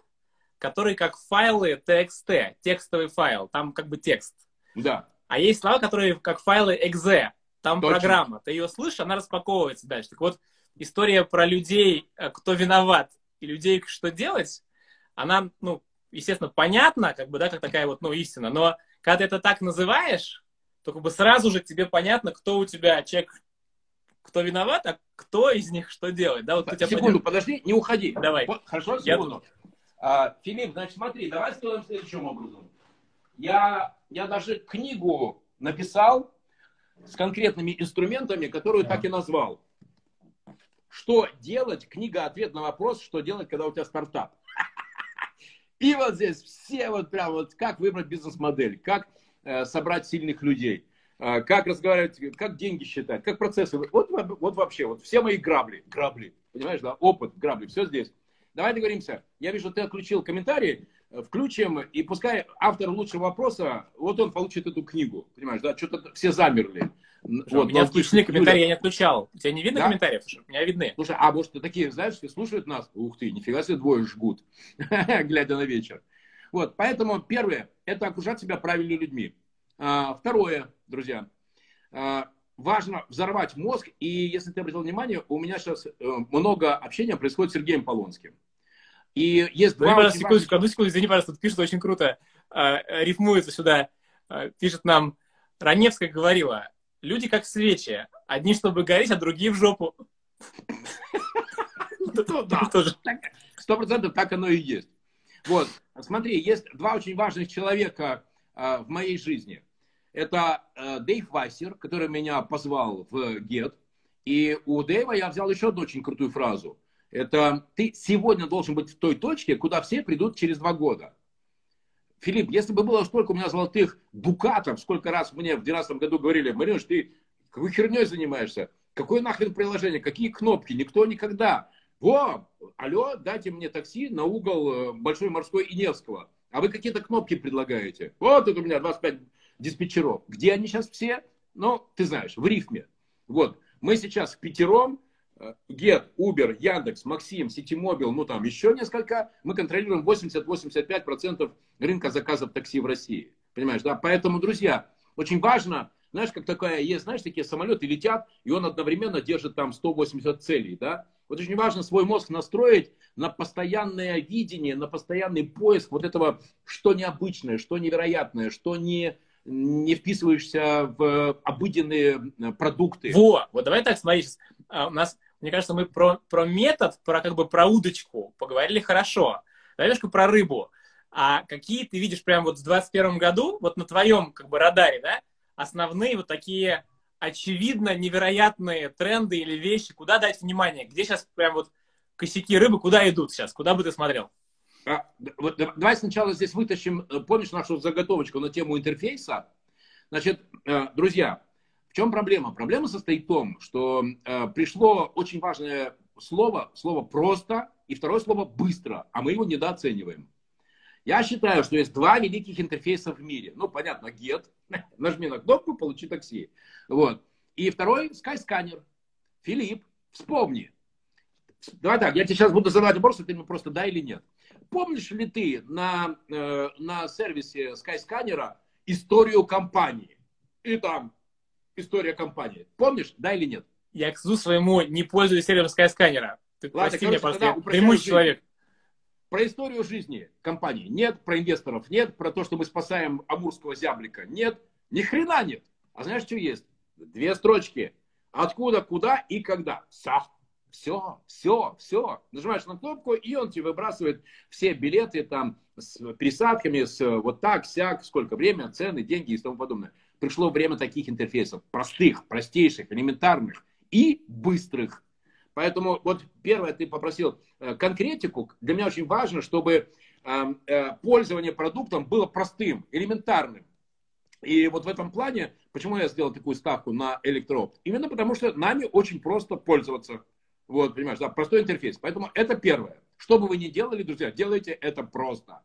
которые как файлы TXT, текстовый файл, там как бы текст. Да. А есть слова, которые как файлы exe, там Точно. программа. Ты ее слышишь, она распаковывается дальше. Так вот, история про людей, э, кто виноват, и людей, что делать, она, ну, естественно, понятна, как бы, да, как такая вот, ну, истина, но когда ты это так называешь, то как бы сразу же тебе понятно, кто у тебя человек, кто виноват, а кто из них что делает. Да, вот тебя Секунду, пойдет... подожди, не уходи. Давай. Хорошо, секунду. Я... А, Филипп, значит, смотри, давай сделаем следующим образом. Я, я даже книгу написал с конкретными инструментами, которую так и назвал. Что делать? Книга «Ответ на вопрос, что делать, когда у тебя стартап». (laughs) И вот здесь все вот прям вот как выбрать бизнес-модель, как э, собрать сильных людей, э, как разговаривать, как деньги считать, как процессы. Вот, вот вообще, вот все мои грабли, грабли, понимаешь, да, опыт, грабли, все здесь. Давай договоримся. Я вижу, ты отключил комментарии включим, и пускай автор лучшего вопроса, вот он получит эту книгу, понимаешь, да, что-то все замерли. Вот, у меня включены комментарии, я не отключал. У тебя не видно да? комментариев? У меня видны. Слушай, а может, такие, знаешь, слушают нас? Ух ты, нифига себе двое жгут, (laughs) глядя на вечер. Вот, поэтому первое, это окружать себя правильными людьми. А, второе, друзья, а, важно взорвать мозг, и если ты обратил внимание, у меня сейчас э, много общения происходит с Сергеем Полонским. И есть два... Пожалуйста, секундочку, одну секунду, извини, пожалуйста, тут пишет очень круто, э, рифмуется сюда, э, пишет нам, Раневская говорила, люди как свечи, одни чтобы гореть, а другие в жопу. (laughs) Сто процентов так оно и есть. Вот, смотри, есть два очень важных человека э, в моей жизни. Это Дэйв Вассер, который меня позвал в ГЕТ. И у Дэйва я взял еще одну очень крутую фразу. Это ты сегодня должен быть в той точке, куда все придут через два года. Филипп, если бы было столько у меня золотых дукатов, сколько раз мне в 2012 году говорили, Маринуш, ты какой херней занимаешься? Какое нахрен приложение? Какие кнопки? Никто никогда. Во, алло, дайте мне такси на угол э, Большой морской и Невского. А вы какие-то кнопки предлагаете. Вот тут у меня 25 диспетчеров. Где они сейчас все? Ну, ты знаешь, в рифме. Вот, мы сейчас в пятером Get, Uber, Яндекс, Максим, Ситимобил, ну там еще несколько, мы контролируем 80-85% рынка заказов такси в России. Понимаешь, да? Поэтому, друзья, очень важно, знаешь, как такая есть, знаешь, такие самолеты летят, и он одновременно держит там 180 целей, да? Вот очень важно свой мозг настроить на постоянное видение, на постоянный поиск вот этого, что необычное, что невероятное, что не, не вписываешься в обыденные продукты. Во, вот давай так, смотри, а, у нас мне кажется, мы про, про метод, про как бы про удочку поговорили хорошо. Давай про рыбу. А какие ты видишь прямо вот в 2021 году, вот на твоем как бы радаре, да, основные вот такие очевидно невероятные тренды или вещи, куда дать внимание? Где сейчас прям вот косяки рыбы, куда идут сейчас? Куда бы ты смотрел? А, вот, давай сначала здесь вытащим, э, помнишь нашу заготовочку на тему интерфейса? Значит, э, друзья, в чем проблема? Проблема состоит в том, что э, пришло очень важное слово, слово «просто» и второе слово «быстро», а мы его недооцениваем. Я считаю, что есть два великих интерфейса в мире. Ну, понятно, get, (laughs) нажми на кнопку, получи такси. Вот. И второй Skyscanner. Филипп, вспомни. Давай так, я тебе сейчас буду задавать вопрос, а ты мне просто да или нет. Помнишь ли ты на, э, на сервисе Skyscanner историю компании? И там история компании. Помнишь, да или нет? Я к своему не пользуюсь сервисом Skyscanner. Ты Ладно, прости меня, просто прямой человек. Про историю жизни компании нет, про инвесторов нет, про то, что мы спасаем амурского зяблика нет, ни хрена нет. А знаешь, что есть? Две строчки. Откуда, куда и когда. Все, все, все, все. Нажимаешь на кнопку, и он тебе выбрасывает все билеты там с пересадками, с вот так, сяк, сколько время, цены, деньги и тому подобное. Пришло время таких интерфейсов. Простых, простейших, элементарных и быстрых. Поэтому вот первое, ты попросил э, конкретику. Для меня очень важно, чтобы э, э, пользование продуктом было простым, элементарным. И вот в этом плане, почему я сделал такую ставку на электроопт? Именно потому, что нами очень просто пользоваться. Вот, понимаешь, да, простой интерфейс. Поэтому это первое. Что бы вы ни делали, друзья, делайте это просто.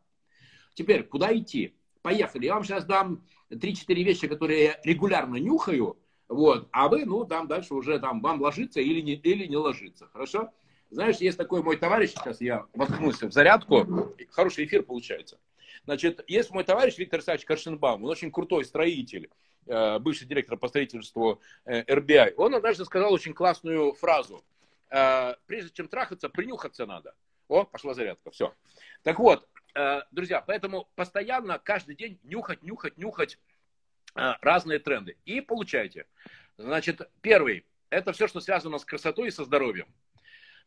Теперь, куда идти? Поехали. Я вам сейчас дам 3-4 вещи, которые я регулярно нюхаю, вот. А вы, ну, там дальше уже там вам ложиться или не, или не ложиться. Хорошо? Знаешь, есть такой мой товарищ, сейчас я воткнулся в зарядку, хороший эфир получается. Значит, есть мой товарищ Виктор Александрович Коршенбаум, он очень крутой строитель, э, бывший директор по строительству RBI. Э, он однажды сказал очень классную фразу. «Э, прежде чем трахаться, принюхаться надо. О, пошла зарядка, все. Так вот, друзья, поэтому постоянно, каждый день нюхать, нюхать, нюхать разные тренды. И получайте. Значит, первый, это все, что связано с красотой и со здоровьем.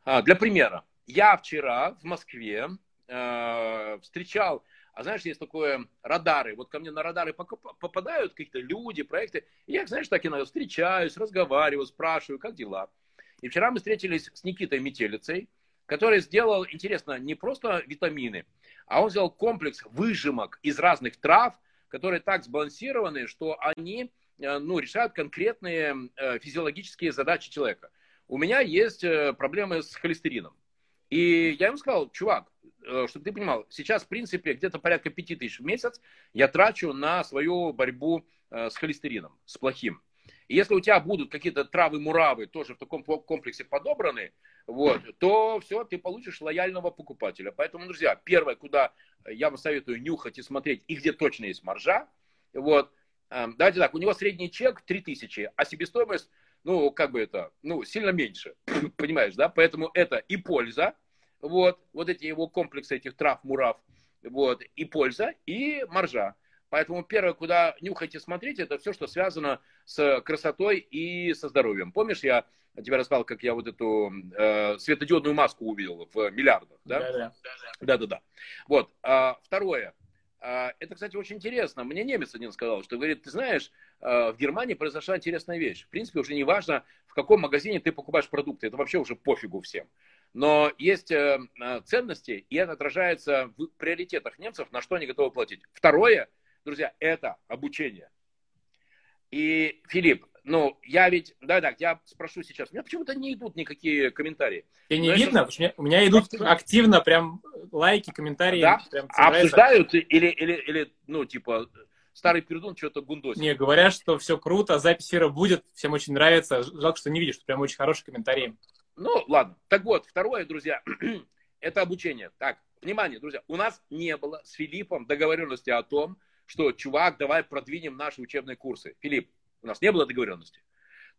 А, для примера, я вчера в Москве э, встречал, а знаешь, есть такое радары, вот ко мне на радары попадают какие-то люди, проекты, и я, знаешь, так иногда встречаюсь, разговариваю, спрашиваю, как дела. И вчера мы встретились с Никитой Метелицей, который сделал, интересно, не просто витамины, а он сделал комплекс выжимок из разных трав, которые так сбалансированы, что они Э, ну, решают конкретные э, физиологические задачи человека. У меня есть э, проблемы с холестерином. И я ему сказал, чувак, чтобы ты понимал, сейчас, в принципе, где-то порядка 5 тысяч в месяц я трачу на свою борьбу с холестерином, с плохим. И если у тебя будут какие-то травы-муравы тоже в таком комплексе подобраны, вот, то все, ты получишь лояльного покупателя. Поэтому, друзья, первое, куда я вам советую нюхать и смотреть, и где точно есть маржа, вот, Эм, давайте так, у него средний чек 3000, а себестоимость, ну, как бы это, ну, сильно меньше, (clears throat) понимаешь, да? Поэтому это и польза, вот, вот эти его комплексы этих трав, мурав, вот, и польза, и маржа. Поэтому первое, куда нюхайте, смотрите, это все, что связано с красотой и со здоровьем. Помнишь, я тебе рассказал, как я вот эту э, светодиодную маску увидел в миллиардах, да? Да-да. Да-да-да. Вот. А, второе. А, это, кстати, очень интересно. Мне немец один сказал, что говорит, ты знаешь, а, в Германии произошла интересная вещь. В принципе, уже не важно, в каком магазине ты покупаешь продукты. Это вообще уже пофигу всем. Но есть э, ценности, и это отражается в приоритетах немцев, на что они готовы платить. Второе, друзья, это обучение. И, Филипп, ну, я ведь, да, да, я спрошу сейчас, у меня почему-то не идут никакие комментарии. И не Но видно, это... у меня идут активно прям лайки, комментарии. Да? Прям обсуждают или, или, или, ну, типа, старый пердун что-то гундосит. Не, говорят, что все круто, запись эфира будет, всем очень нравится. Жалко, что не видишь, что прям очень хорошие комментарии. Ну, ладно. Так вот, второе, друзья, (clears throat) это обучение. Так, внимание, друзья, у нас не было с Филиппом договоренности о том, что, чувак, давай продвинем наши учебные курсы. Филипп, у нас не было договоренности.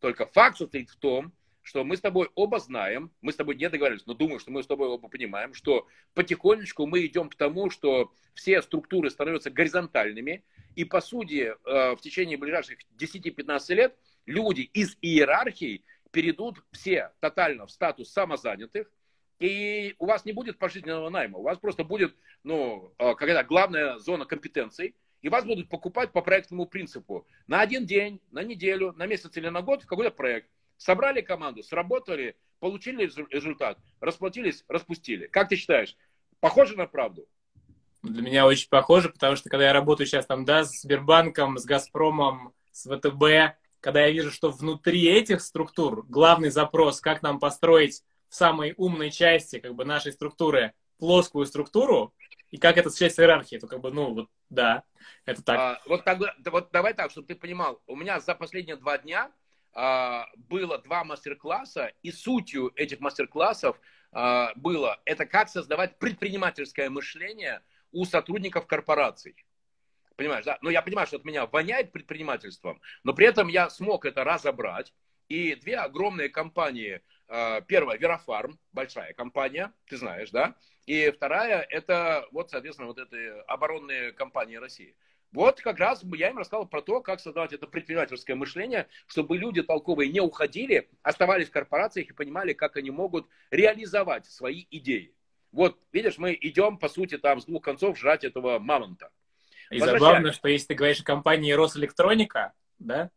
Только факт состоит в том, что мы с тобой оба знаем, мы с тобой не договорились, но думаю, что мы с тобой оба понимаем, что потихонечку мы идем к тому, что все структуры становятся горизонтальными, и по сути э, в течение ближайших 10-15 лет люди из иерархии перейдут все тотально в статус самозанятых, и у вас не будет пожизненного найма, у вас просто будет, ну, э, какая-то главная зона компетенций, и вас будут покупать по проектному принципу. На один день, на неделю, на месяц или на год в какой-то проект. Собрали команду, сработали, получили результат, расплатились, распустили. Как ты считаешь, похоже на правду? Для меня очень похоже, потому что когда я работаю сейчас там, да, с Сбербанком, с Газпромом, с ВТБ, когда я вижу, что внутри этих структур главный запрос, как нам построить в самой умной части как бы нашей структуры плоскую структуру, и как это часть иерархии, то как бы, ну, вот, да, это так. А, вот, тогда, вот давай так, чтобы ты понимал, у меня за последние два дня а, было два мастер-класса, и сутью этих мастер-классов а, было, это как создавать предпринимательское мышление у сотрудников корпораций. Понимаешь, да? Но я понимаю, что от меня воняет предпринимательством, но при этом я смог это разобрать. И две огромные компании, первая Верофарм, большая компания, ты знаешь, да? И вторая, это вот, соответственно, вот эти оборонные компании России. Вот как раз я им рассказал про то, как создавать это предпринимательское мышление, чтобы люди толковые не уходили, оставались в корпорациях и понимали, как они могут реализовать свои идеи. Вот, видишь, мы идем, по сути, там с двух концов жрать этого мамонта. И забавно, что если ты говоришь о компании Росэлектроника, да,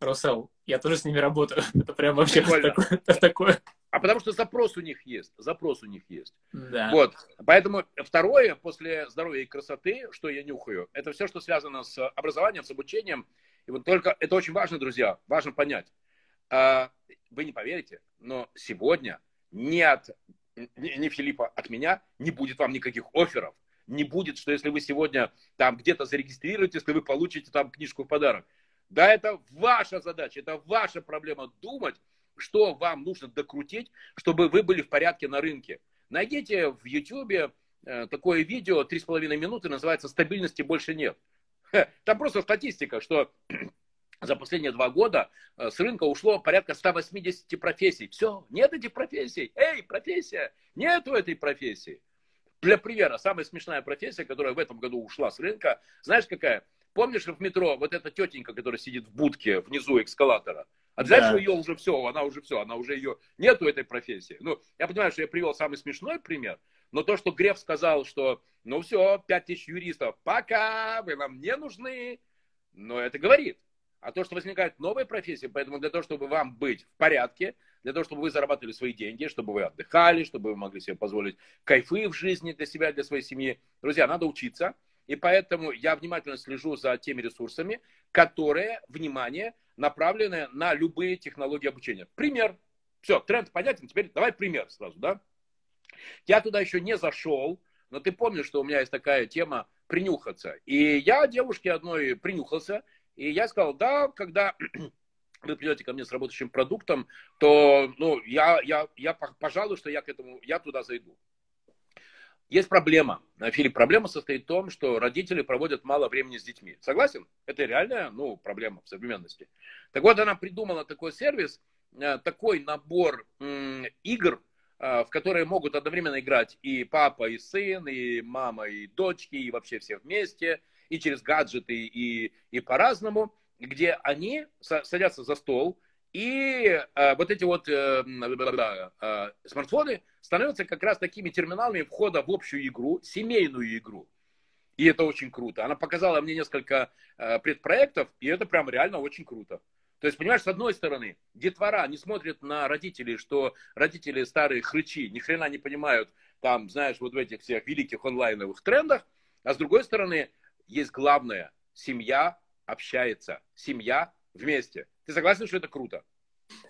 Росел, я тоже с ними работаю. (laughs) Это прям вообще такое, (laughs) такое. А потому что запрос у них есть. Запрос у них есть. Да. Вот. Поэтому второе, после здоровья и красоты, что я нюхаю, это все, что связано с образованием, с обучением. И вот только это очень важно, друзья, важно понять. А, вы не поверите, но сегодня не от не Филиппа, от меня не будет вам никаких офферов. Не будет, что если вы сегодня там где-то зарегистрируетесь, то вы получите там книжку в подарок. Да, это ваша задача, это ваша проблема думать, что вам нужно докрутить, чтобы вы были в порядке на рынке. Найдите в YouTube э, такое видео 3,5 минуты, называется «Стабильности больше нет». Там просто статистика, что (clears throat) за последние два года э, с рынка ушло порядка 180 профессий. Все, нет этих профессий. Эй, профессия, нету этой профессии. Для примера, самая смешная профессия, которая в этом году ушла с рынка, знаешь какая? Помнишь в метро вот эта тетенька, которая сидит в будке внизу эскалатора? А ты да. ее уже все, она уже все, она уже ее, нету этой профессии. Ну, я понимаю, что я привел самый смешной пример, но то, что Греф сказал, что, ну все, 5000 юристов, пока, вы нам не нужны, но это говорит. А то, что возникают новые профессии, поэтому для того, чтобы вам быть в порядке, для того, чтобы вы зарабатывали свои деньги, чтобы вы отдыхали, чтобы вы могли себе позволить кайфы в жизни для себя, для своей семьи, друзья, надо учиться. И поэтому я внимательно слежу за теми ресурсами, которые, внимание, направлены на любые технологии обучения. Пример. Все, тренд понятен. Теперь давай пример сразу, да? Я туда еще не зашел, но ты помнишь, что у меня есть такая тема принюхаться. И я девушке одной принюхался, и я сказал, да, когда (clears throat) вы придете ко мне с работающим продуктом, то, ну, я, я, я, пожалуй, что я к этому, я туда зайду. Есть проблема. Филипп, проблема состоит в том, что родители проводят мало времени с детьми. Согласен? Это реальная ну, проблема в современности. Так вот, она придумала такой сервис, э, такой набор игр, э, в которые могут одновременно играть и папа, и сын, и мама, и дочки, и вообще все вместе, и через гаджеты, и, и по-разному, где они садятся за стол, и э, вот эти вот смартфоны становятся как раз такими терминалами входа в общую игру, семейную игру. И это очень круто. Она показала мне несколько э, предпроектов, и это прям реально очень круто. То есть, понимаешь, с одной стороны, детвора не смотрит на родителей, что родители старые хрычи, ни хрена не понимают, там, знаешь, вот в этих всех великих онлайновых трендах, а с другой стороны, есть главное, семья общается, семья вместе. Ты согласен, что это круто?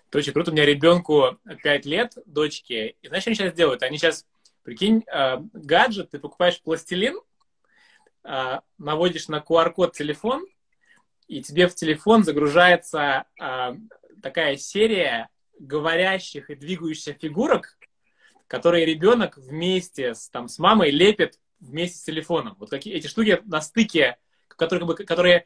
Это очень круто. У меня ребенку 5 лет, дочке. И знаешь, что они сейчас делают? Они сейчас, прикинь, э, гаджет, ты покупаешь пластилин, э, наводишь на QR-код телефон, и тебе в телефон загружается э, такая серия говорящих и двигающихся фигурок, которые ребенок вместе с, там, с мамой лепит вместе с телефоном. Вот такие эти штуки на стыке, которые, как бы, которые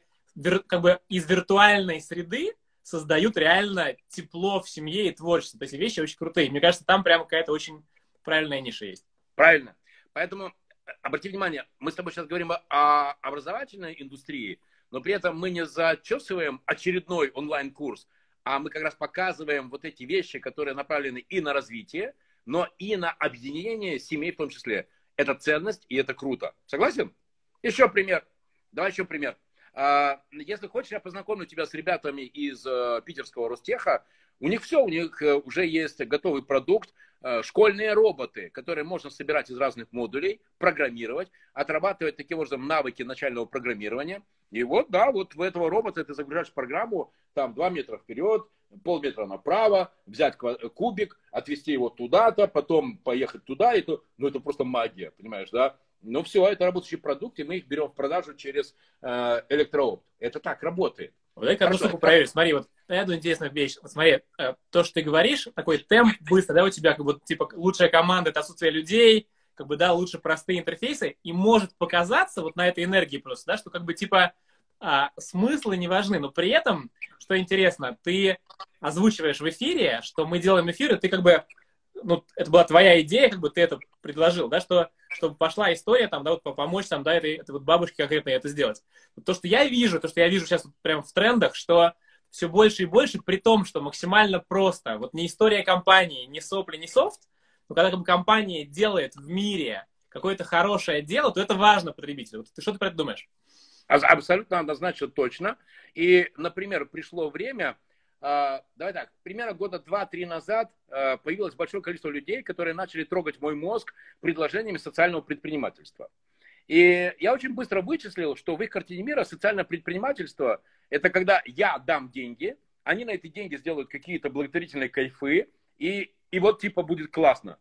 как бы из виртуальной среды создают реально тепло в семье и творчество. Эти вещи очень крутые. Мне кажется, там прямо какая-то очень правильная ниша есть. Правильно. Поэтому э, обрати внимание, мы с тобой сейчас говорим о образовательной индустрии, но при этом мы не зачесываем очередной онлайн-курс, а мы как раз показываем вот эти вещи, которые направлены и на развитие, но и на объединение семей в том числе. Это ценность и это круто. Согласен? Еще пример. Давай еще пример. А, если хочешь, я познакомлю тебя с ребятами из э, питерского Ростеха. У них все, у них э, уже есть готовый продукт, э, школьные роботы, которые можно собирать из разных модулей, программировать, отрабатывать таким образом навыки начального программирования. И вот, да, вот в этого робота ты загружаешь программу, там 2 метра вперед, полметра направо, взять кубик, отвести его туда-то, потом поехать туда, и то, ну это просто магия, понимаешь, да? Ну все, это работающий продукт, и мы их берем в продажу через э, электроопт. Это так работает. Вот дай одну штуку проверю. Смотри, вот это интересная вещь. Вот смотри, э, то, что ты говоришь, такой темп быстро, да, у тебя как бы, типа, лучшая команда — это отсутствие людей, как бы, да, лучше простые интерфейсы, и может показаться вот на этой энергии просто, да, что как бы, типа, а, смыслы не важны, но при этом, что интересно, ты озвучиваешь в эфире, что мы делаем эфир, и ты как бы, ну, это была твоя идея, как бы ты это предложил, да, что, чтобы пошла история, там, да, вот помочь, там, да, этой, этой вот бабушке конкретно это сделать. То, что я вижу, то, что я вижу сейчас вот прямо в трендах, что все больше и больше, при том, что максимально просто, вот не история компании, не сопли, не софт, но когда как бы, компания делает в мире какое-то хорошее дело, то это важно потребителю. Вот ты что ты про это думаешь? Абсолютно однозначно точно. И, например, пришло время, давай так, примерно года два-три назад а, появилось большое количество людей, которые начали трогать мой мозг предложениями социального предпринимательства. И я очень быстро вычислил, что в их картине мира социальное предпринимательство – это когда я дам деньги, они на эти деньги сделают какие-то благотворительные кайфы, и, и вот типа будет классно.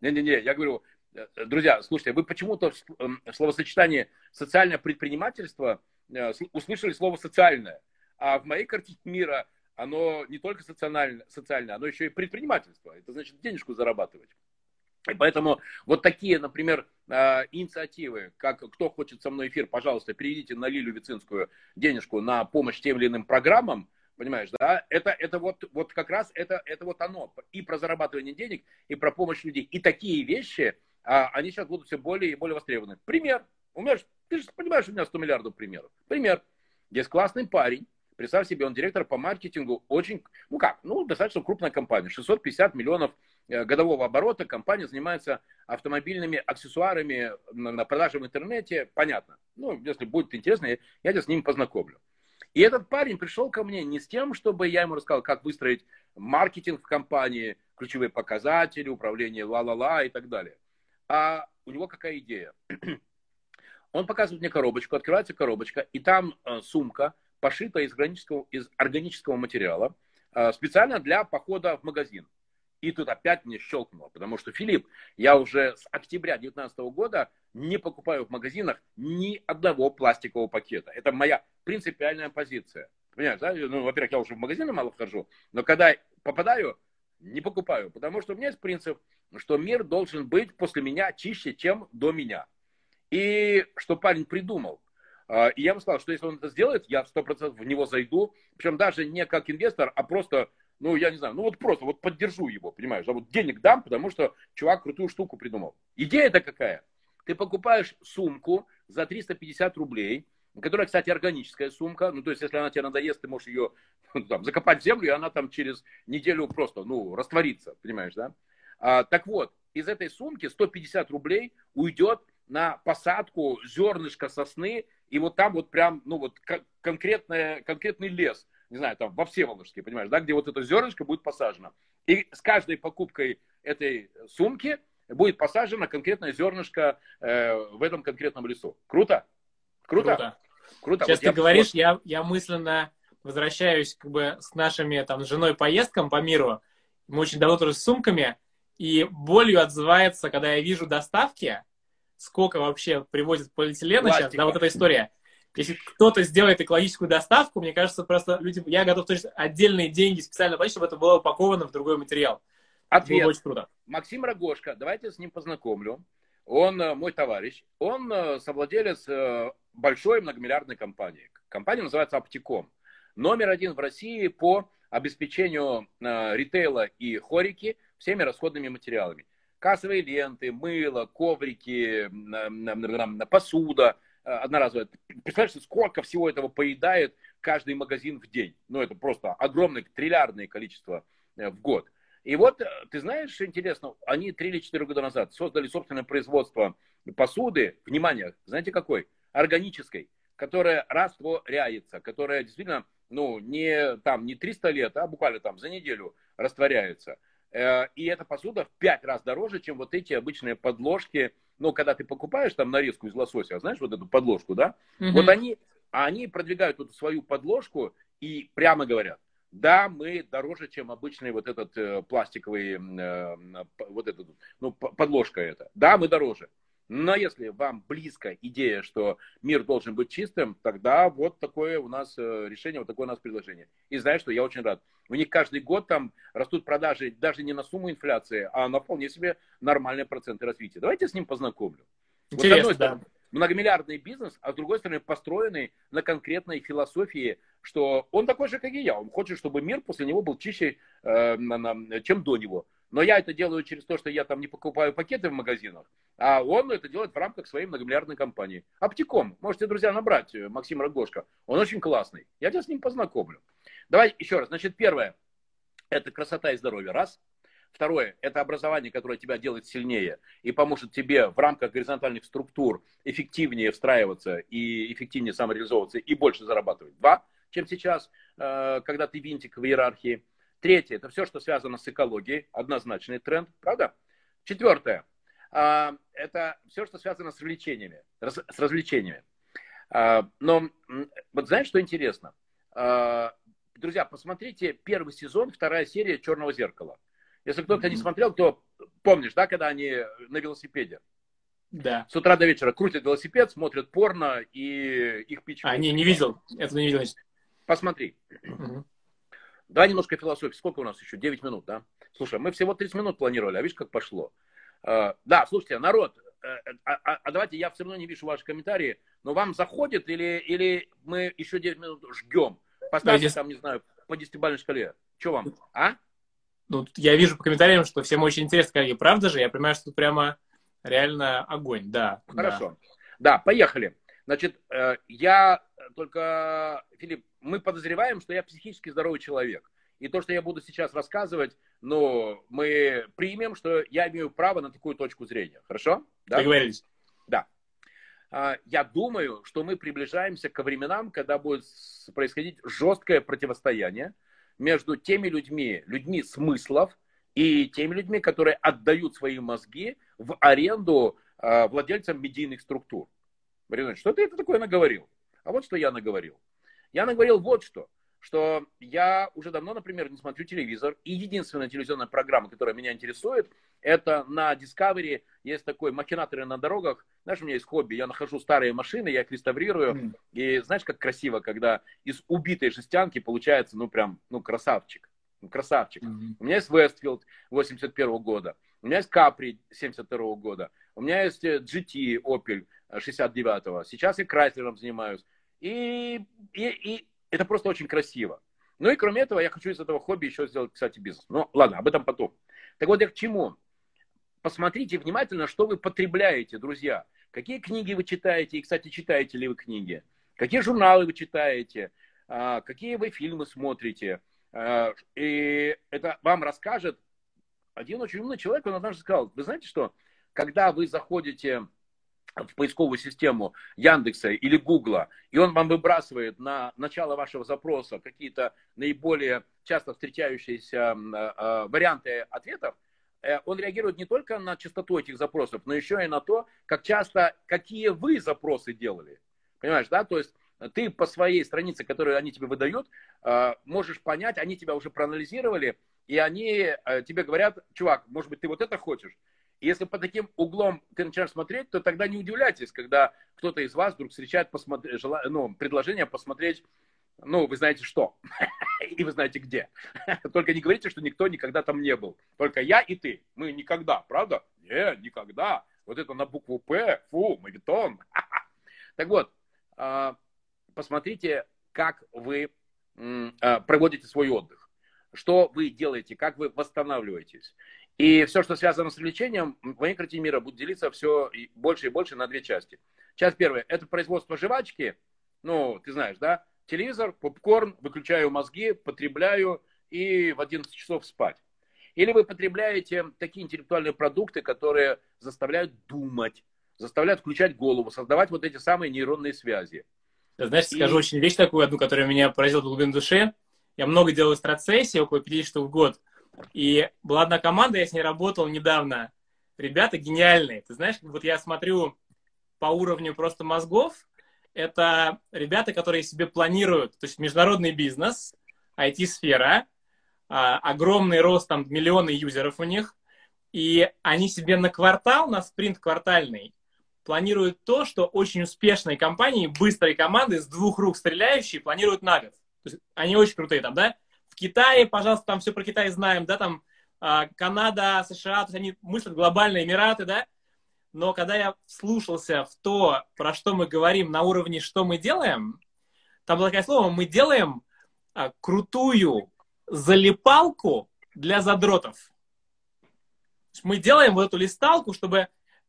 Не-не-не, я говорю, э, друзья, слушайте, вы почему-то в эм, словосочетании социальное предпринимательство э, услышали слово социальное, а в моей картине мира – оно не только социальное, социальное, оно еще и предпринимательство. Это значит денежку зарабатывать. И поэтому вот такие, например, а, инициативы, как кто хочет со мной эфир, пожалуйста, перейдите на Лилю Вицинскую денежку на помощь тем или иным программам, понимаешь, да, это, это вот, вот как раз это, это вот оно, и про зарабатывание денег, и про помощь людей. И такие вещи, а, они сейчас будут все более и более востребованы. Пример, у меня, ты же понимаешь, у меня 100 миллиардов примеров. Пример, есть классный парень, Представь себе, он директор по маркетингу очень, ну как, ну достаточно крупная компания, 650 миллионов э, годового оборота, компания занимается автомобильными аксессуарами на продаже в интернете, понятно. Ну, если будет интересно, я, я тебя с ним познакомлю. И этот парень пришел ко мне не с тем, чтобы я ему рассказал, как выстроить маркетинг в компании, ключевые показатели, управление ла-ла-ла и так далее. А у него какая идея? (clears throat) Он показывает мне коробочку, открывается коробочка, и там э, сумка пошита из органического, из органического материала а, специально для похода в магазин. И тут опять мне щелкнуло, потому что, Филипп, я уже с октября 2019 года не покупаю в магазинах ни одного пластикового пакета. Это моя принципиальная позиция. Понимаешь, да? Ну, во-первых, я уже в магазины мало хожу, но когда попадаю, не покупаю, потому что у меня есть принцип, что мир должен быть после меня чище, чем до меня. И что парень придумал? А, и я ему сказал, что если он это сделает, я в 100% в него зайду. Причем даже не как инвестор, а просто, ну, я не знаю, ну вот просто вот поддержу его, понимаешь? А вот денег дам, потому что чувак крутую штуку придумал. Идея-то какая? Ты покупаешь сумку за 350 рублей, которая, кстати, органическая сумка. Ну, то есть, если она тебе надоест, ты можешь ее (laughs) ну, там, закопать в землю, и она там через неделю просто, ну, растворится, понимаешь, да? А, так вот, из этой сумки 150 рублей уйдет на посадку зернышка сосны и вот там вот прям, ну вот конкретный, конкретный лес, не знаю, там во Всеволожске, понимаешь, да, где вот это зернышко будет посажено. И с каждой покупкой этой сумки будет посажено конкретное зернышко э, в этом конкретном лесу. Круто? Круто? Круто. Круто. Сейчас вот ты я, говоришь, я, я мысленно возвращаюсь как бы с нашими там с женой поездкам по миру. Мы очень давно тоже с сумками. И болью отзывается, когда я вижу доставки, сколько вообще привозят полиэтилена Пластика. сейчас, да, вот эта история. Если кто-то сделает экологическую доставку, мне кажется, просто люди, я готов то есть, отдельные деньги специально платить, чтобы это было упаковано в другой материал. Ответ. Было очень круто. Максим Рогошко, давайте с ним познакомлю. Он э, мой товарищ. Он э, совладелец э, большой многомиллиардной компании. Компания называется Аптиком. Номер один в России по обеспечению ритейла и хорики всеми расходными материалами кассовые ленты, мыло, коврики, посуда э, одноразовая. Представляешь, сколько всего этого поедает каждый магазин в день? Ну, это просто огромное триллиардное количество э, в год. И вот, э, ты знаешь, интересно, они 3 или 4 года назад создали собственное производство посуды, внимание, знаете какой? Органической, которая растворяется, которая действительно, ну, не, там, не 300 лет, а буквально там за неделю растворяется – и эта посуда в пять раз дороже, чем вот эти обычные подложки. Ну, когда ты покупаешь там нарезку из лосося, знаешь, вот эту подложку, да? Угу. Вот они, они продвигают вот свою подложку и прямо говорят, да, мы дороже, чем обычный вот этот э, пластиковый, э, вот этот, ну, подложка это. Да, мы дороже. Но если вам близко идея, что мир должен быть чистым, тогда вот такое у нас э, решение, вот такое у нас предложение. И знаешь, что я очень рад. У них каждый год там растут продажи даже не на сумму инфляции, а на вполне себе нормальные проценты развития. Давайте с ним познакомлю. Интересно, вот, да. Многомиллиардный бизнес, а с другой стороны построенный на конкретной философии, что он такой же, как и я. Он хочет, чтобы мир после него был чище, э, чем до него. Но я это делаю через то, что я там не покупаю пакеты в магазинах, а он это делает в рамках своей многомиллиардной компании. Аптеком. Можете, друзья, набрать э, Максим Рогошко. Он очень классный. Я тебя с ним познакомлю. Давай еще раз. Значит, первое. Это красота и здоровье. Раз. Второе, это образование, которое тебя делает сильнее и поможет тебе в рамках горизонтальных структур эффективнее встраиваться и эффективнее самореализовываться и больше зарабатывать. Два, чем сейчас, э, когда ты винтик в иерархии. Третье, это все, что связано с экологией, однозначный тренд, правда? Четвертое, а, это все, что связано с развлечениями. С развлечениями. А, но вот знаешь, что интересно? А, друзья, посмотрите первый сезон, вторая серия «Черного зеркала». Если кто-то не смотрел, то помнишь, да, когда они на велосипеде? Да. С утра до вечера крутят велосипед, смотрят порно и их пичкают. А, не, не видел. Это не видел. Посмотри. Угу. Давай немножко философии. Сколько у нас еще? 9 минут, да? Слушай, мы всего 30 минут планировали, а видишь, как пошло. Uh, да, слушайте, народ, uh, а, а, а давайте, я все равно не вижу ваши комментарии, но вам заходит или, или мы еще 9 минут ждем? Поставьте да, там, не знаю, по десятибалльной шкале. Что вам, а? Ну, я вижу по комментариям, что всем очень интересно, коллеги. Правда же? Я понимаю, что тут прямо реально огонь, да. Хорошо. Да, да поехали. Значит, э, я только, Филипп, мы подозреваем, что я психически здоровый человек. И то, что я буду сейчас рассказывать, ну, мы примем, что я имею право на такую точку зрения. Хорошо? Да? Договорились. Да. А, я думаю, что мы приближаемся к временам, когда будет происходить жесткое противостояние между теми людьми, людьми смыслов и теми людьми, которые отдают свои мозги в аренду а, владельцам медийных структур. Марина, что ты это такое наговорил? А вот что я наговорил. Я наговорил вот что, что я уже давно, например, не смотрю телевизор, и единственная телевизионная программа, которая меня интересует, это на Discovery есть такой махинаторы на дорогах. Знаешь, у меня есть хобби, я нахожу старые машины, я их реставрирую, mm. и знаешь, как красиво, когда из убитой жестянки получается, ну, прям, ну, красавчик. Ну, красавчик. Mm-hmm. У меня есть Westfield 81 года, у меня есть Capri 72 года, у меня есть GT Opel 69-го, сейчас я Крайслером занимаюсь. И, и, и это просто очень красиво. Ну и кроме этого, я хочу из этого хобби еще сделать, кстати, бизнес. Ну ладно, об этом потом. Так вот я к чему? Посмотрите внимательно, что вы потребляете, друзья. Какие книги вы читаете, и, кстати, читаете ли вы книги? Какие журналы вы читаете? А, какие вы фильмы смотрите? А, и это вам расскажет один очень умный человек, он однажды сказал, вы знаете что, когда вы заходите в поисковую систему Яндекса или Гугла, и он вам выбрасывает на начало вашего запроса какие-то наиболее часто встречающиеся э, варианты ответов, э, он реагирует не только на частоту этих запросов, но еще и на то, как часто, какие вы запросы делали. Понимаешь, да? То есть ты по своей странице, которую они тебе выдают, э, можешь понять, они тебя уже проанализировали, и они тебе говорят, чувак, может быть, ты вот это хочешь? Если по таким углом начинаешь смотреть, то тогда не удивляйтесь, когда кто-то из вас вдруг встречает посмотри, жела, ну, предложение посмотреть, ну, вы знаете что, (laughs) и вы знаете где. (laughs) Только не говорите, что никто никогда там не был. Только я и ты. Мы никогда, правда? Не, никогда. Вот это на букву П, фу, мавитон. (laughs) Так вот, а, посмотрите, как вы а, проводите свой отдых. Что вы делаете, как вы восстанавливаетесь. И все, что связано с лечением, в моей мира будет делиться все больше и больше на две части. Часть первая – это производство жвачки. Ну, ты знаешь, да? Телевизор, попкорн, выключаю мозги, потребляю и в 11 часов спать. Или вы потребляете такие интеллектуальные продукты, которые заставляют думать, заставляют включать голову, создавать вот эти самые нейронные связи. знаешь, и... скажу очень вещь такую одну, которая меня поразила в глубине души. Я много делаю страцессий, около 50 штук в год. И была одна команда, я с ней работал недавно. Ребята гениальные. Ты знаешь, вот я смотрю по уровню просто мозгов, это ребята, которые себе планируют, то есть международный бизнес, IT-сфера, а, огромный рост, там миллионы юзеров у них, и они себе на квартал, на спринт квартальный, планируют то, что очень успешные компании, быстрые команды с двух рук стреляющие планируют на год. То есть они очень крутые там, да? Китае, пожалуйста, там все про Китай знаем, да, там а, Канада, США, то есть они мыслят глобальные Эмираты, да? Но когда я слушался в то, про что мы говорим на уровне «что мы делаем», там было такое слово «мы делаем а, крутую залипалку для задротов». Мы делаем вот эту листалку, чтобы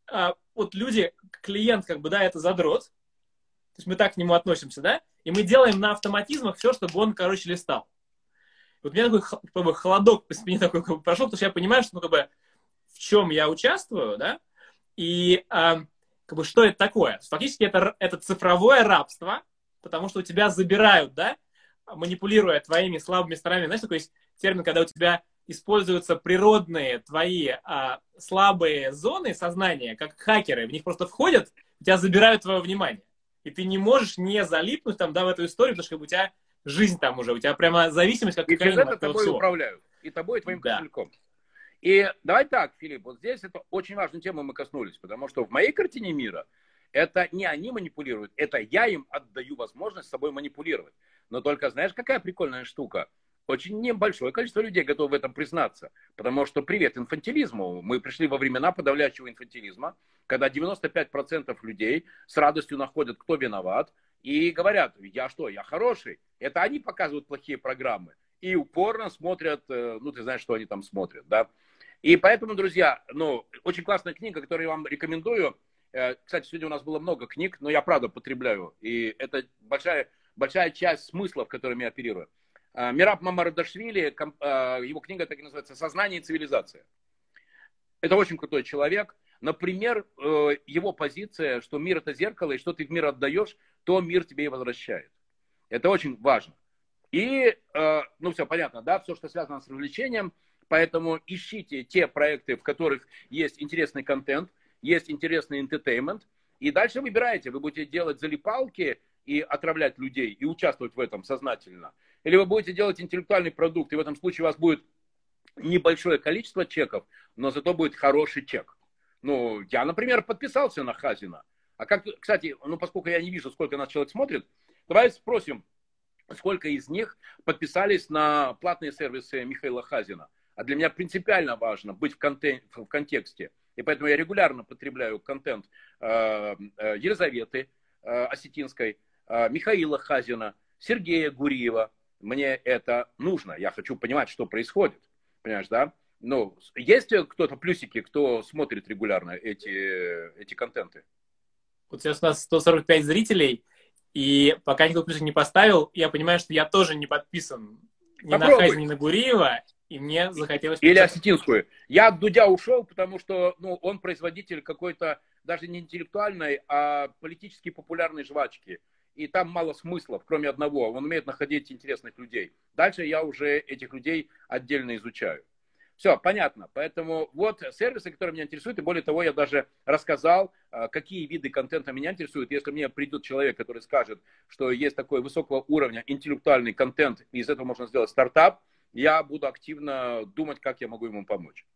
а, вот люди, клиент, как бы, да, это задрот, то есть мы так к нему относимся, да, и мы делаем на автоматизмах все, чтобы он, короче, листал. Вот у меня такой как бы, холодок по спине такой как бы, прошел, потому что я понимаю, что, ну, как бы, в чем я участвую, да, и а, как бы, что это такое. Фактически это, это цифровое рабство, потому что у тебя забирают, да, манипулируя твоими слабыми сторонами. Знаешь, такой есть термин, когда у тебя используются природные твои а, слабые зоны сознания, как хакеры, в них просто входят, у тебя забирают твое внимание. И ты не можешь не залипнуть там, да, в эту историю, потому что у тебя жизнь там уже, у тебя прямо зависимость как И через это тобой всего. управляют. И тобой, и твоим да. кошельком. И давай так, Филипп, вот здесь это очень важную тему мы коснулись, потому что в моей картине мира это не они манипулируют, это я им отдаю возможность с собой манипулировать. Но только знаешь, какая прикольная штука? Очень небольшое количество людей готовы в этом признаться. Потому что привет инфантилизму. Мы пришли во времена подавляющего инфантилизма, когда 95% людей с радостью находят, кто виноват, и говорят, я что, я хороший. Это они показывают плохие программы. И упорно смотрят, э, ну, ты знаешь, что они там смотрят, да. И поэтому, друзья, ну, очень классная книга, которую я вам рекомендую. Э, кстати, сегодня у нас было много книг, но я правда потребляю. И это большая, большая часть смыслов, которыми я оперирую. Э, Мираб Мамардашвили, его книга так и называется «Сознание и цивилизация». Это очень крутой человек. Например, его позиция, что мир это зеркало, и что ты в мир отдаешь, то мир тебе и возвращает. Это очень важно. И, э, ну, все понятно, да, все, что связано с развлечением, поэтому ищите те проекты, в которых есть интересный контент, есть интересный entertainment, и дальше выбираете, вы будете делать залипалки и отравлять людей, и участвовать в этом сознательно. Или вы будете делать интеллектуальный продукт, и в этом случае у вас будет небольшое количество чеков, но зато будет хороший чек. Ну, я, например, подписался на Хазина. А как, кстати, ну поскольку я не вижу, сколько нас человек смотрит, давай спросим, сколько из них подписались на платные сервисы Михаила Хазина. А для меня принципиально важно быть в, контен- в контексте. И поэтому я регулярно потребляю контент э, э, Елизаветы э, Осетинской, э, Михаила Хазина, Сергея Гуриева. Мне это нужно. Я хочу понимать, что происходит. Понимаешь, да? Ну, есть кто-то плюсики, кто смотрит регулярно эти, эти контенты? Вот сейчас у нас 145 зрителей, и пока никто плюсик не поставил, я понимаю, что я тоже не подписан ни Попробуй. на Хайза, ни на Гуриева, и мне захотелось... Или осетинскую. Я от Дудя ушел, потому что ну, он производитель какой-то даже не интеллектуальной, а политически популярной жвачки. И там мало смыслов, кроме одного. Он умеет находить интересных людей. Дальше я уже этих людей отдельно изучаю. Все, понятно. Поэтому вот сервисы, которые меня интересуют, и более того, я даже рассказал, а, какие виды контента меня интересуют. Если мне придет человек, который скажет, что есть такой высокого уровня интеллектуальный контент, и из этого можно сделать стартап, я буду активно думать, как я могу ему помочь.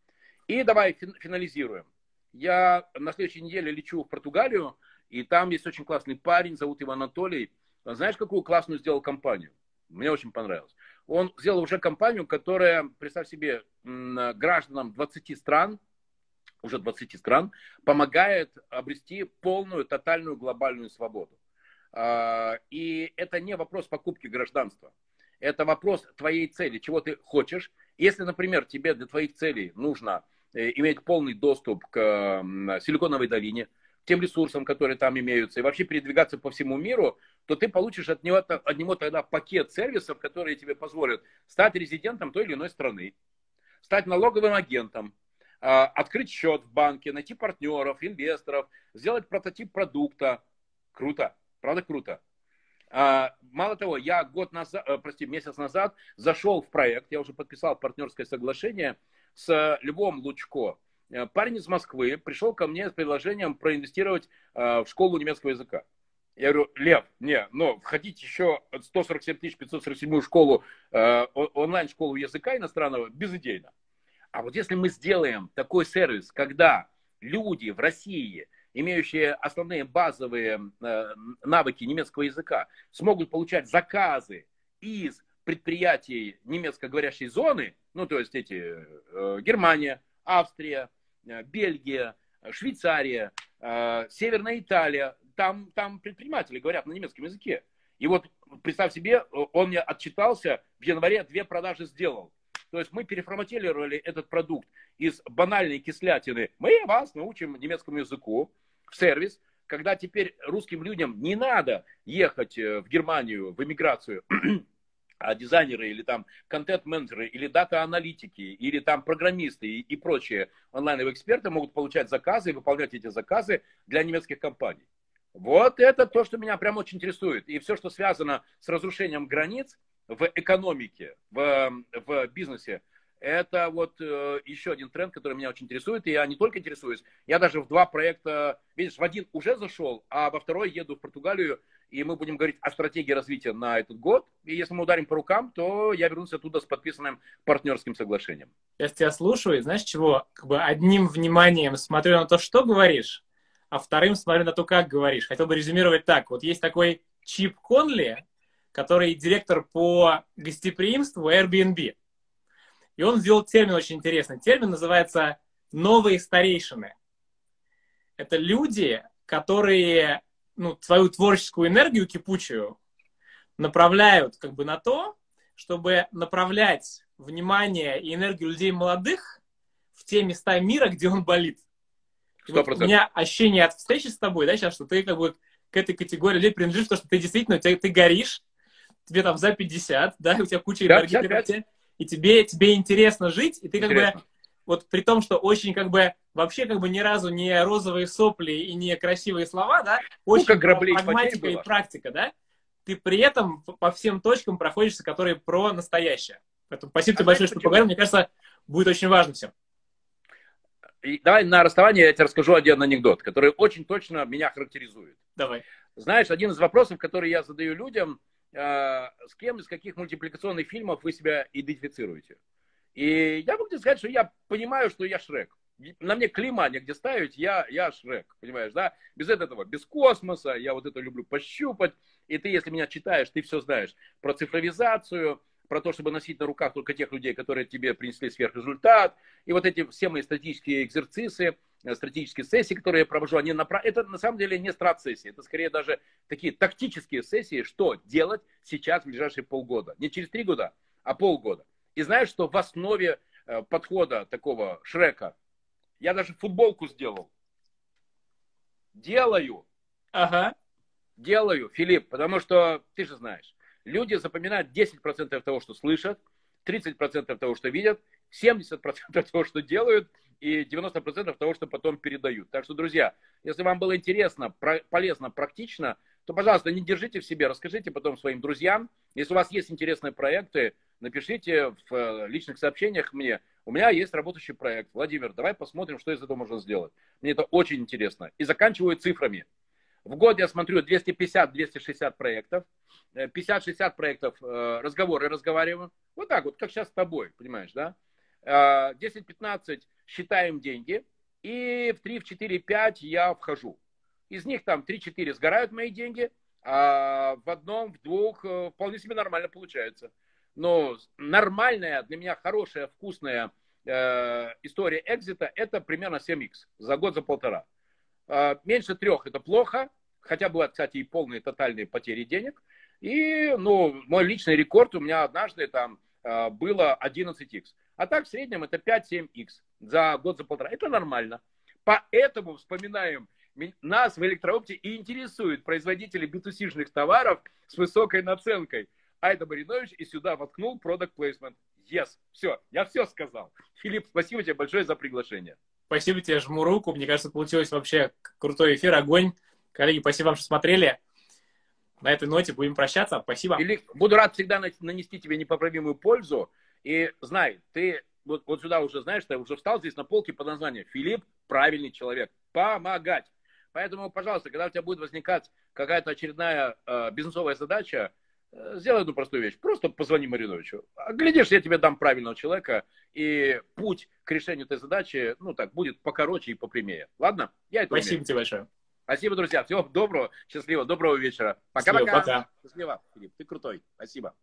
И давай финализируем. Я на следующей неделе лечу в Португалию, и там есть очень классный парень, зовут его Анатолий. Знаешь, какую классную сделал компанию? Мне очень понравилось он сделал уже компанию, которая, представь себе, гражданам 20 стран, уже 20 стран, помогает обрести полную, тотальную глобальную свободу. А, и это не вопрос покупки гражданства. Это вопрос твоей цели, чего ты хочешь. Если, например, тебе для твоих целей нужно э, иметь полный доступ к Силиконовой долине, тем ресурсам, которые там имеются, и вообще передвигаться по всему миру, то ты получишь от него, от него тогда пакет сервисов, которые тебе позволят стать резидентом той или иной страны, стать налоговым агентом, а, открыть счет в банке, найти партнеров, инвесторов, сделать прототип продукта. Круто, правда круто. А, мало того, я год назад, э, прости, месяц назад зашел в проект, я уже подписал партнерское соглашение с Львом Лучко, Э, парень из Москвы пришел ко мне с предложением проинвестировать э, в школу немецкого языка. Я говорю, Лев, не, но входить еще 147 547 школу, э, онлайн-школу языка иностранного безыдейно. А вот если мы сделаем такой сервис, когда люди в России имеющие основные базовые э, навыки немецкого языка, смогут получать заказы из предприятий немецкоговорящей зоны, ну, то есть эти э, Германия, Австрия, э, Бельгия, Швейцария, э, Северная Италия, там, там предприниматели говорят на немецком языке. И вот представь себе, он мне отчитался, в январе две продажи сделал. То есть мы переформатировали этот продукт из банальной кислятины. Мы вас научим немецкому языку в сервис, когда теперь русским людям не надо ехать э, в Германию, в эмиграцию, (clears throat) а дизайнеры или там контент-менеджеры или дата-аналитики или там программисты и, и прочие онлайновые эксперты могут получать заказы и выполнять эти заказы для немецких компаний. Вот это то, что меня прям очень интересует. И все, что связано с разрушением границ в экономике, в, в бизнесе, это вот э, еще один тренд, который меня очень интересует. И я не только интересуюсь, я даже в два проекта, видишь, в один уже зашел, а во второй еду в Португалию, и мы будем говорить о стратегии развития на этот год. И если мы ударим по рукам, то я вернусь оттуда с подписанным партнерским соглашением. Я тебя слушаю, и знаешь чего? Как бы одним вниманием смотрю на то, что говоришь, а вторым смотрю на то, как говоришь. Хотел бы резюмировать так. Вот есть такой Чип Конли, который директор по гостеприимству Airbnb. И он сделал термин очень интересный. Термин называется «новые старейшины». Это люди, которые ну, свою творческую энергию кипучую направляют как бы на то, чтобы направлять внимание и энергию людей молодых в те места мира, где он болит. Вот у меня ощущение от встречи с тобой, да, сейчас, что ты как бы к этой категории людей принадлежишь, потому что ты действительно, ты, ты горишь, тебе там за 50, да, у тебя куча энергии, 55. и тебе, тебе интересно жить, и ты интересно. как бы, вот при том, что очень как бы, вообще как бы ни разу не розовые сопли и не красивые слова, да, очень ну, как прагматика и практика, да, ты при этом по всем точкам проходишься, которые про настоящее. Поэтому спасибо а тебе большое, что поговорил. Мне кажется, будет очень важно всем. И давай на расставание я тебе расскажу один анекдот, который очень точно меня характеризует. Давай. Знаешь, один из вопросов, который я задаю людям, э, с кем из каких мультипликационных фильмов вы себя идентифицируете? И я могу тебе сказать, что я понимаю, что я Шрек. На мне клима негде ставить, я, я Шрек, понимаешь, да? Без этого, без космоса, я вот это люблю пощупать. И ты, если меня читаешь, ты все знаешь про цифровизацию, про то, чтобы носить на руках только тех людей, которые тебе принесли сверхрезультат. И вот эти все мои стратегические экзерцисы, э, стратегические сессии, которые я провожу, они на... это на самом деле не страт-сессии, это скорее даже такие тактические сессии, что делать сейчас в ближайшие полгода. Не через три года, а полгода. И знаешь, что в основе э, подхода такого Шрека, я даже футболку сделал. Делаю. Ага. Делаю, Филипп, потому что ты же знаешь, люди запоминают 10% того, что слышат, 30% того, что видят, 70% того, что делают, и 90% того, что потом передают. Так что, друзья, если вам было интересно, полезно, практично, то, пожалуйста, не держите в себе, расскажите потом своим друзьям. Если у вас есть интересные проекты, напишите в э, личных сообщениях мне. У меня есть работающий проект. Владимир, давай посмотрим, что из этого можно сделать. Мне это очень интересно. И заканчиваю цифрами. В год я смотрю 250-260 проектов. 50-60 э, проектов э, разговоры разговариваем. Вот так вот, как сейчас с тобой, понимаешь, да? 10-15 э, считаем деньги. И в 3, в 4, 5 я вхожу. Из них там 3-4 сгорают мои деньги, а в одном, в двух вполне себе нормально получается. Но нормальная, для меня хорошая, вкусная э, история экзита это примерно 7x за год, за полтора. Э, меньше трех это плохо, хотя бывают, кстати, и полные тотальные потери денег. И, ну, мой личный рекорд у меня однажды там э, было 11x. А так в среднем это 5-7x за год, за полтора. Это нормально. Поэтому вспоминаем, нас в электроопте и интересуют производители битусишных товаров с высокой наценкой. Айда Маринович и сюда воткнул product placement. Yes, все, я все сказал. Филипп, спасибо тебе большое за приглашение. Спасибо тебе, жму руку. Мне кажется, получилось вообще крутой эфир, огонь. Коллеги, спасибо вам, что смотрели. На этой ноте будем прощаться. Спасибо. Или буду рад всегда нанести тебе непоправимую пользу. И знай, ты вот, вот сюда уже знаешь, ты уже встал здесь на полке под названием Филипп правильный человек. Помогать. Поэтому, пожалуйста, когда у тебя будет возникать какая-то очередная э, бизнесовая задача, сделай одну простую вещь. Просто позвони Мариновичу. А глядишь, я тебе дам правильного человека, и путь к решению этой задачи, ну так, будет покороче и попрямее. Ладно? Я это Спасибо умею. тебе большое. Спасибо, друзья. Всего доброго, счастливо, доброго вечера. Пока-пока. Счастливо, Филипп, ты крутой. Спасибо.